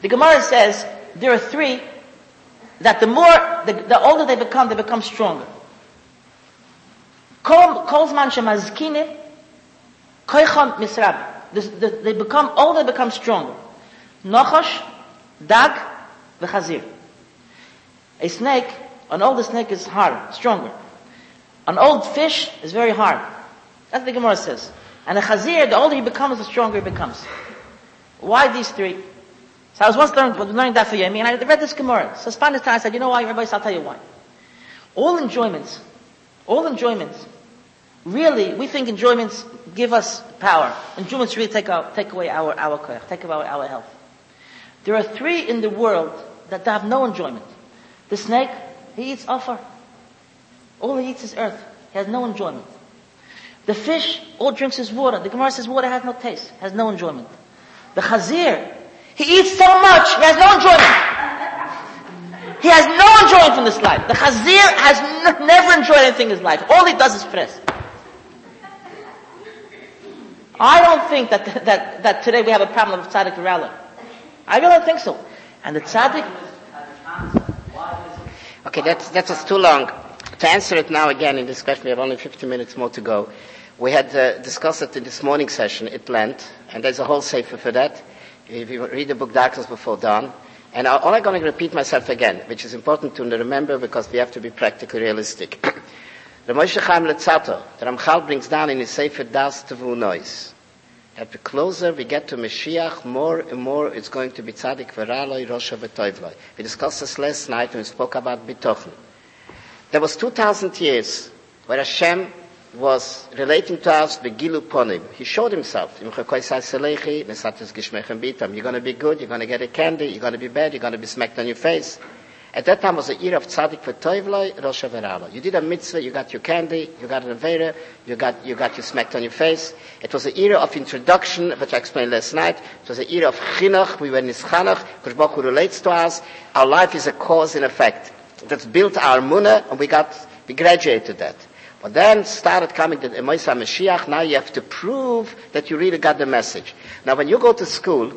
Speaker 2: The Gemara says there are three that the more, the, the older they become, they become stronger. Kol kol zman shemazkinim, koicham misrab. They become older, become stronger. Nochosh, dag, v'chazir. A snake, an older snake is hard, stronger. An old fish is very hard. That's what the Gemara says. And a chazir, the older he becomes, the stronger he becomes. Why these three? So I was once learning, learning that for Yemi, and I read this Gemara. So Spanish time, I said, you know why, Rabbi, I'll tell you why. All enjoyments, all enjoyments, really, we think enjoyments give us power. Enjoyments really take, take away our, our koyach, take away our health. There are three in the world that have no enjoyment. The snake, he eats offer. All he eats is earth. He has no enjoyment. The fish, all drinks is water. The Gemara says water has no taste, has no enjoyment. The chazir, he eats so much, he has no enjoyment. He has no enjoyment from this life. The chazir has n- never enjoyed anything in his life. All he does is press. I don't think that, that, that today we have a problem of tzaddik virala. I really don't think so. And the tzaddik,
Speaker 1: Okay, that's, that was too long. To answer it now again in this question, we have only 50 minutes more to go. We had uh, discussed it in this morning session at Lent, and there's a whole sefer for that. If you read the book Darkness Before Dawn, and all I'm going to repeat myself again, which is important to remember because we have to be practically realistic. The Moshe Chaim Luzzatto, the Ramchal brings down in his sefer Daas Tevunois. That the closer we get to Mashiach, more and more it's going to be tzaddik v'raloi, rosha v'toivloi. We discussed this last night when we spoke about bitochen. There was 2,000 years where Hashem was relating to us the Gilu Ponim. He showed himself. You're going to be good, you're going to get a candy, you're going to be bad, you're going to be smacked on your face. At that time was the year of tzaddik v'toivloi, rosha v'raloi. You did a mitzvah, you got your candy, you got an avera, you got, you got you smacked on your face. It was the era of introduction, which I explained last night. It was the era of chinuch. We were nischanach. Kosh Baruch relates to us. Our life is a cause and effect. That's built our munah, and we got, we graduated that. But then started coming the Emoisa Mashiach. Now you have to prove that you really got the message. Now when you go to school,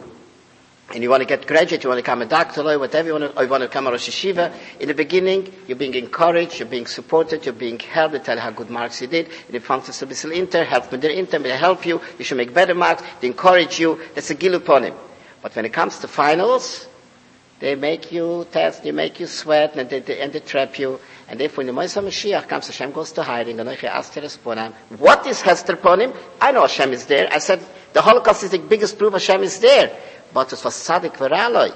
Speaker 1: and you want to get graduate, you want to become a doctor, or whatever you want to, or you want to become a Rosh Yeshiva, in the beginning, you're being encouraged, you're being supported, you're being helped, they tell you how good marks you did, and if functions a bisschen inter, help with their inter, they help you, you should make better marks, they encourage you, that's a gilu upon him. But when it comes to finals, they make you test, they make you sweat, and they, they, and they trap you, and therefore, when the Moshe Mashiach comes, Hashem goes to hiding, and Anochi Aster Esponam. What is Hester upon him? I know Hashem is there. I said, the Holocaust is the biggest proof Hashem is there. But it was Tzaddik Veraloi.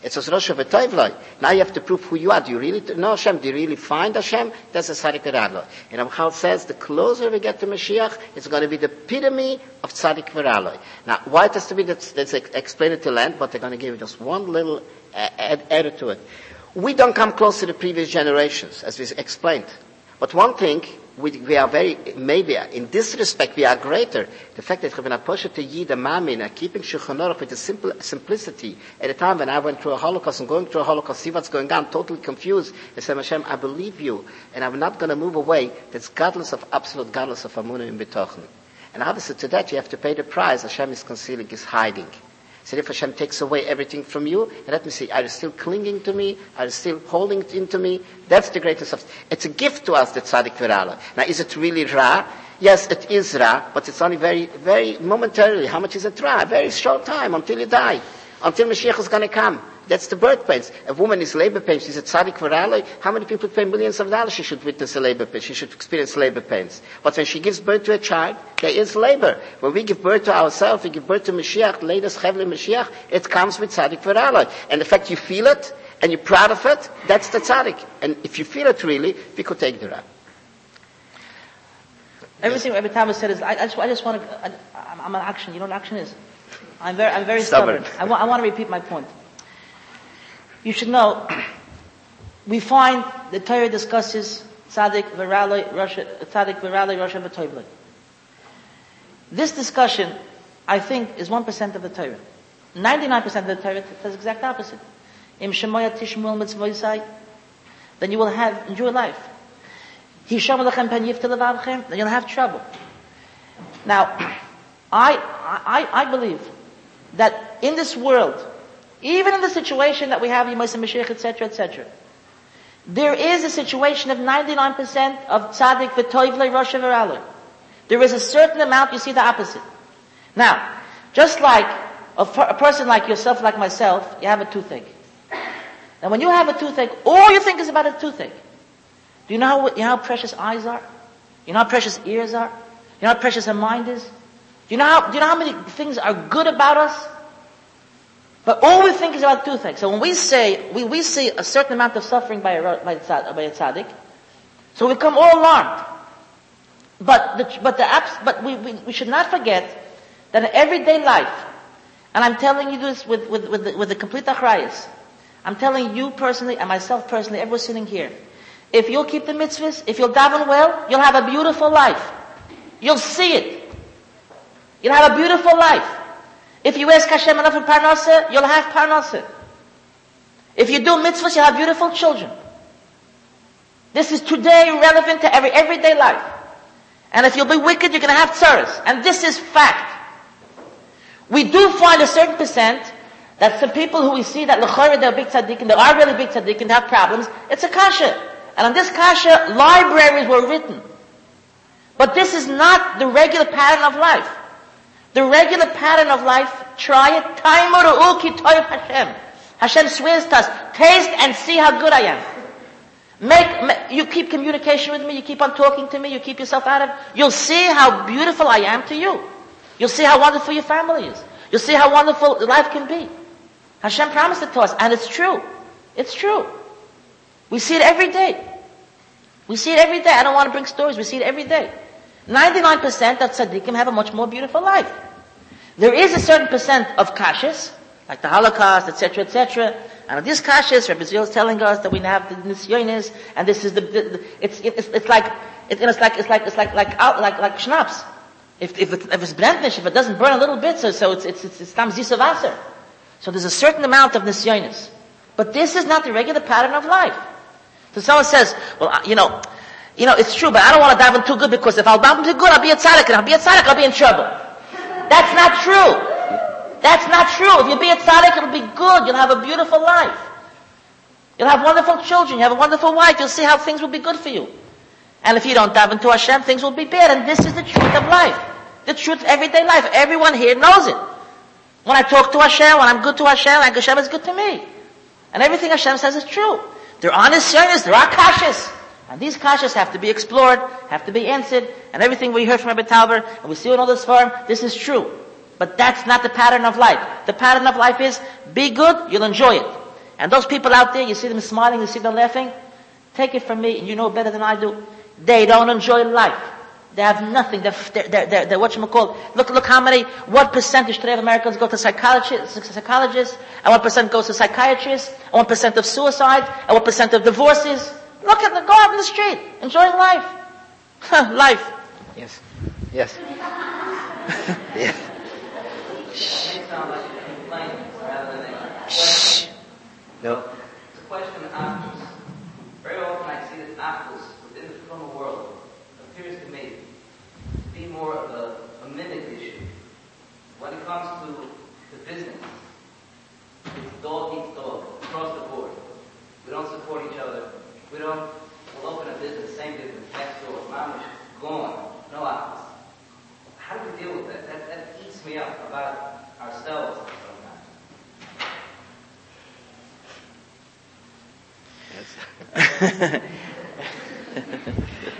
Speaker 1: It was Rosh V'Toivloi. Now you have to prove who you are. Do you really know Hashem? Do you really find Hashem? That's a Tzaddik Veraloi. And Ramchal says, the closer we get to Mashiach, it's going to be the epitome of Tzaddik Veraloi. Now, why it has to be, let's, let's explain to Land, but they're going to give just one little uh, add, added to it. We don't come close to the previous generations, as we explained. But one thing, we, we are very, maybe in this respect, we are greater. The fact that Rabbi Poshet to Yid Mamin are keeping Shulchan Aruch with a simple simplicity. At a time when I went through a Holocaust and going through a Holocaust, see what's going on, totally confused. I said, Hashem, I believe you, and I'm not going to move away. That's godless of absolute godless of Amunah in Betochen. And obviously to that you have to pay the price. Hashem is concealing, is hiding. So if Hashem takes away everything from you, let me see, are you still clinging to me? Are you still holding into me? That's the greatest of, it's a gift to us, the tzaddik virala. Now is it really ra? Yes, it is ra, but it's only very, very momentarily. How much is it ra? Very short time until you die. Until Mashiach is gonna come. That's the birth pains. A woman is labor pains. She's a tzaddik virala. How many people pay millions of dollars? She should witness a labor pain. She should experience labor pains. But when she gives birth to a child, there is labor. When we give birth to ourselves, we give birth to Mashiach, latest Chevle Mashiach, it comes with tzaddik virala. And the fact you feel it, and you're proud of it, that's the tzaddik. And if you feel it really, we could take the ra.
Speaker 2: everything every time I said is, I, I just, I just want to, I, I'm, I'm an action. You know what action is? I'm very, I'm very stubborn.
Speaker 1: Stubborn.
Speaker 2: I, wa- I want to repeat my point. You should know, we find the Torah discusses Tzaddik v'raloi Russia, Tzaddik v'raloi Russia v'toivloi. This discussion, I think, is 1% of the Torah. 99% of the Torah the exact opposite. Im shemoya tishmul mitzvoisai, then you will have, enjoy life. Hisham lechem pen levavchem, then you'll have trouble. Now, I, I, I believe that in this world, even in the situation that we have, Yemais and Mashiach, etc., etc., there is a situation of 99% of tzaddik v'toivle rosh v'raloi. There is a certain amount, you see the opposite. Now, just like a, a person like yourself, like myself, you have a toothache. And when you have a toothache, all you think is about a toothache. Do you know how, you know how precious eyes are? You know how precious ears are? You know how precious a mind is? Do you know how, do you know how many things are good about us? But all we think is about two things. So when we say, we, we see a certain amount of suffering by a, by a, tzad, by a tzaddik, so we become all alarmed. But the, but the abs, but we, we, we should not forget that in everyday life, and I'm telling you this with, with, with, the, with the complete achrayas, I'm telling you personally and myself personally, everyone sitting here, if you'll keep the mitzvahs, if you'll daven well, you'll have a beautiful life. You'll see it. You'll have a beautiful life. If you ask Hashem enough for parnasa, you'll have parnasa. If you do mitzvahs, you'll have beautiful children. This is today relevant to every everyday life. And if you'll be wicked, you're going to have tsaras. And this is fact. We do find a certain percent that some people who we see that l'chayra they're big tzaddikim, they are really big tzaddikim, they have problems. It's a kasha. And on this kasha, libraries were written. But this is not the regular pattern of life. The regular pattern of life, try it. Time hashem. Hashem swears to us, taste and see how good I am. Make, make, you keep communication with me, you keep on talking to me, you keep yourself out of, you'll see how beautiful I am to you. You'll see how wonderful your family is. You'll see how wonderful life can be. Hashem promised it to us, and it's true. It's true. We see it every day. We see it every day. I don't want to bring stories. We see it every day. 99% of tzaddikim have a much more beautiful life. There is a certain percent of kashas, like the Holocaust, etc., etc., and these kashas, Rabbi Zil is telling us that we have the nisyonis, and this is the, the, the it's, it's, it's like, it, it's like, it's like, it's like, like, out, like, like schnapps. If, if, it, if it's brandnish, if it doesn't burn a little bit, so, so it's, it's, it's, it's tam zisavaser. So there's a certain amount of nisyonis. But this is not the regular pattern of life. So someone says, well, uh, you know, you know, it's true, but I don't want to daven too good because if I'll daven too good, I'll be a tzaddik, and I'll be a tzaddik, I'll be in trouble. That's not true. That's not true. If you be a tzaddik, it'll be good. You'll have a beautiful life. You'll have wonderful children. You have a wonderful wife. You'll see how things will be good for you. And if you don't daven to Hashem, things will be bad. And this is the truth of life. The truth of everyday life. Everyone here knows it. When I talk to Hashem, when I'm good to Hashem, like Hashem is good to me. And everything Hashem says is true. There are honest, there are kashas. And these kashas have to be explored, have to be answered, and everything we heard from Rabbi Talber, and we see in all this form, this is true. But that's not the pattern of life. The pattern of life is, be good, you'll enjoy it. And those people out there, you see them smiling, you see them laughing, take it from me, and you know better than I do, they don't enjoy life. They have nothing. They're, they're, they're, they're what you call, look, look how many, what percentage today of Americans go to psychologists, psychologists, and what percent goes to psychiatrists, and what percent of suicides, and what percent of divorces. Look at the, go out in the street, enjoying life. life.
Speaker 1: Yes. Yes. yes.
Speaker 5: It sounds like a complaint rather than a
Speaker 1: Shh. No.
Speaker 5: It's a question of actors. Very often I see that actors within the film world appears to me to be more of a, a mimic issue. When it comes to the business, it's dog eats dog across the board. We don't support each other. We don't, we'll open a business, same business, next door, mamish, gone, no actors. How do we deal with that? That, that eats me up about ourselves sometimes.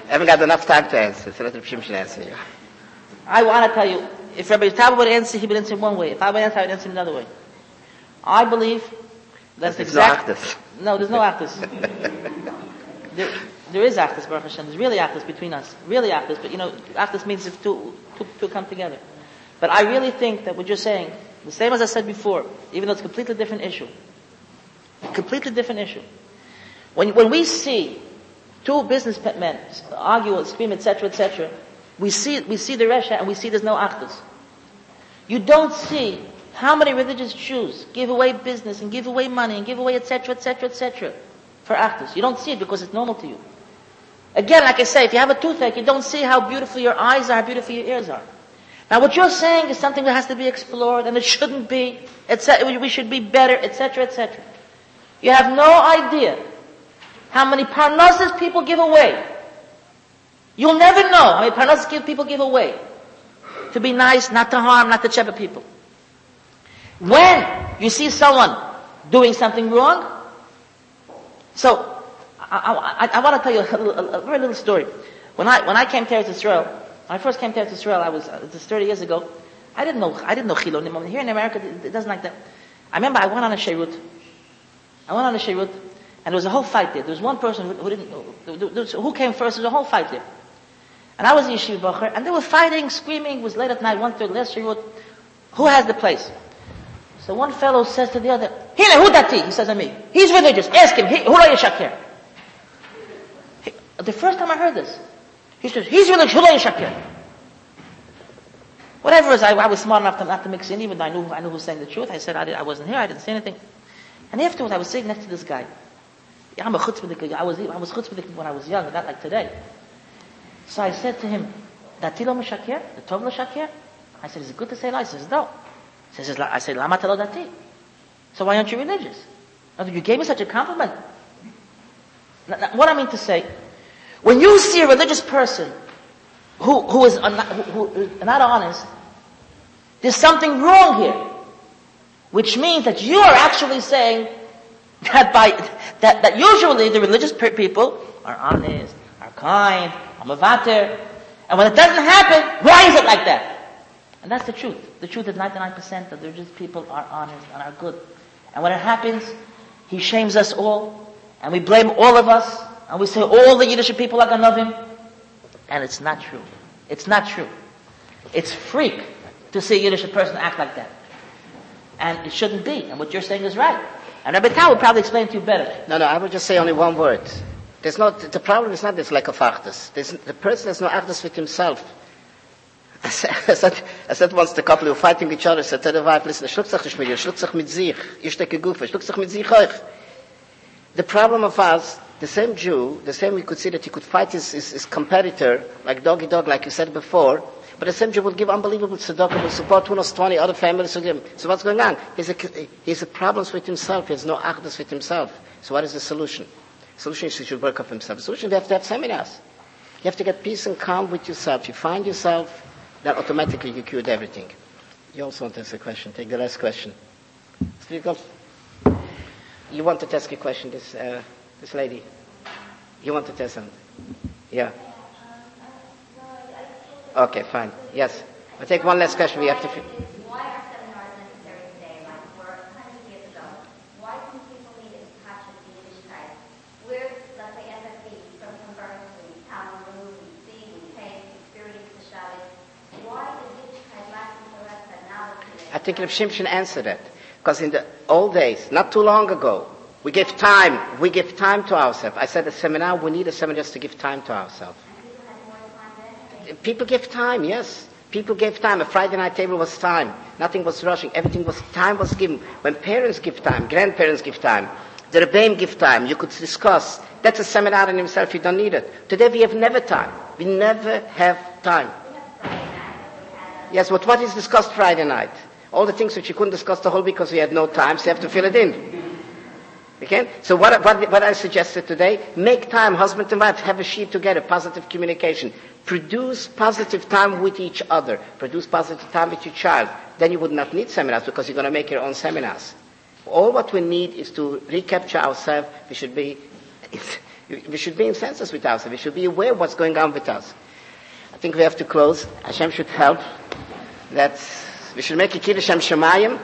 Speaker 1: I haven't got enough time to answer, so let the Shimshon answer you.
Speaker 2: I want to tell you, if Rabbi Talbot would answer, he would answer one way. If I would answer, I would answer another way. I believe that's
Speaker 1: There's
Speaker 2: exact.
Speaker 1: no.
Speaker 2: No, there's no actors. There, there is actors, Baruch Hashem. There's really actors between us. Really actors, but you know, actors means if two, two, two come together. But I really think that what you're saying, the same as I said before, even though it's a completely different issue, completely different issue. When, when we see two businessmen argue, and scream, etc., etc., we see, we see the Resha and we see there's no Achdus. You don't see how many religious Jews give away business and give away money and give away etc., etc., etc. for Achdus. You don't see it because it's normal to you. Again, like I say, if you have a toothache, you don't see how beautiful your eyes are, how beautiful your ears are. Now what you're saying is something that has to be explored and it shouldn't be, etc. We should be better, etc., etc. You have no idea how many parnassus people give away. You'll never know how many parnassus people give away. To be nice, not to harm, not to chepe people. When you see someone doing something wrong, so I, I, I want to tell you a, very little story. When I when I came to Eretz Israel, when I first came to Eretz Israel, I was uh, this 30 years ago. I didn't know I didn't know chilonim. Here in America, it doesn't like that. I remember I went on a sheirut. I went on a sheirut, and there was a whole fight there. There was one person who, who didn't who, came first. There was a whole fight there. And I was in Yeshiva and they were fighting, screaming. It was late at night, one third, last sheirut. Who has the place? So one fellow says to the other, Hine, who dati? He says to me. He's religious. Ask him. Who are you shakir? The first time I heard this, he says, he's religious, Hulay Shakir. Whatever was, I, I, was smart enough to not to mix in, even though I knew, I knew who was saying the truth. I said, I, did, I wasn't here, I didn't say anything. And afterwards, I was sitting next to this guy. I'm a chutzpah, I was, I was chutzpah when I was young, not like today. So I said to him, Dati lo meshakir? The tov lo shakir? I said, is it good to say lies? He says, no. He says, I said, lama telo dati? So why aren't you religious? You gave me such a compliment. What I mean to say, when you see a religious person who, who is who, is uh, not honest, there's something wrong here. Which means that you are actually saying that by, that, that usually the religious people are honest, are kind, are mavater, and when it doesn't happen, why is it like that? And that's the truth. The truth is 99% of the religious people are honest and are good. And when it happens, he shames us all, and we blame all of us, and we say all the Yiddish people are ganavim, and it's not true. It's not true. It's freak to see a Yiddish person act like that. And it shouldn't be. And what you're saying is right. And Rabbi Tau will probably explain to you better.
Speaker 1: No, no, I will just say only one word. There's not, the problem is not this lack of achdus. the person has no achdus with himself. I said, I said, once the couple who were fighting each other, I said to the wife, listen, schluckt sich nicht mit dir, schluckt sich mit sich. Ich stecke gufe, schluckt sich mit sich euch. The problem of us the same Jew, the same we could see that he could fight his, his, his competitor, like doggy dog, like you said before, but the same Jew would give unbelievable tzedakah, would support who knows 20 other families to him. So what's going on? He's a, he's a problems with himself. He has no achdus with himself. So what is the solution? The solution is he should work off himself. The solution you have to have seminars. You have to get peace and calm with yourself. You find yourself, then automatically you cured everything. You also want to ask a question. Take the last question. You want to ask a question, this, uh, this lady. You want to tell something? Yeah. Okay, fine. Yes. I'll take one last question. We have to.
Speaker 3: Why are seminars necessary today, like were 100 years ago? Why can people need to touch with the Yiddishkeit? We're, let's say, FFB, from converts, we Talmud, we see, we pay, experience the Shabbos. Why is Yiddishkeit lacking for us that now today?
Speaker 1: I think Reb Shimshon answered that. Because in the old days, not too long ago, we give time. We give time to ourselves. I said a seminar, we need a seminar just to give time to ourselves. People give time, yes. People gave time. A Friday night table was time. Nothing was rushing. Everything was, time was given. When parents give time, grandparents give time, the Rebbeim give time, you could discuss. That's a seminar in himself, you don't need it. Today we have never time. We never have time. Yes, but what is discussed Friday night? All the things which you couldn't discuss the whole because we had no time, so you have to fill it in. Okay? So what, what, what I suggested today, make time, husband and wife, have a sheet together, positive communication. Produce positive time with each other. Produce positive time with your child. Then you would not need seminars because you're going to make your own seminars. All what we need is to recapture ourselves. We should be, we should be in census with ourselves. We should be aware of what's going on with us. I think we have to close. Hashem should help. That ושל מקי קיל שם שמיים,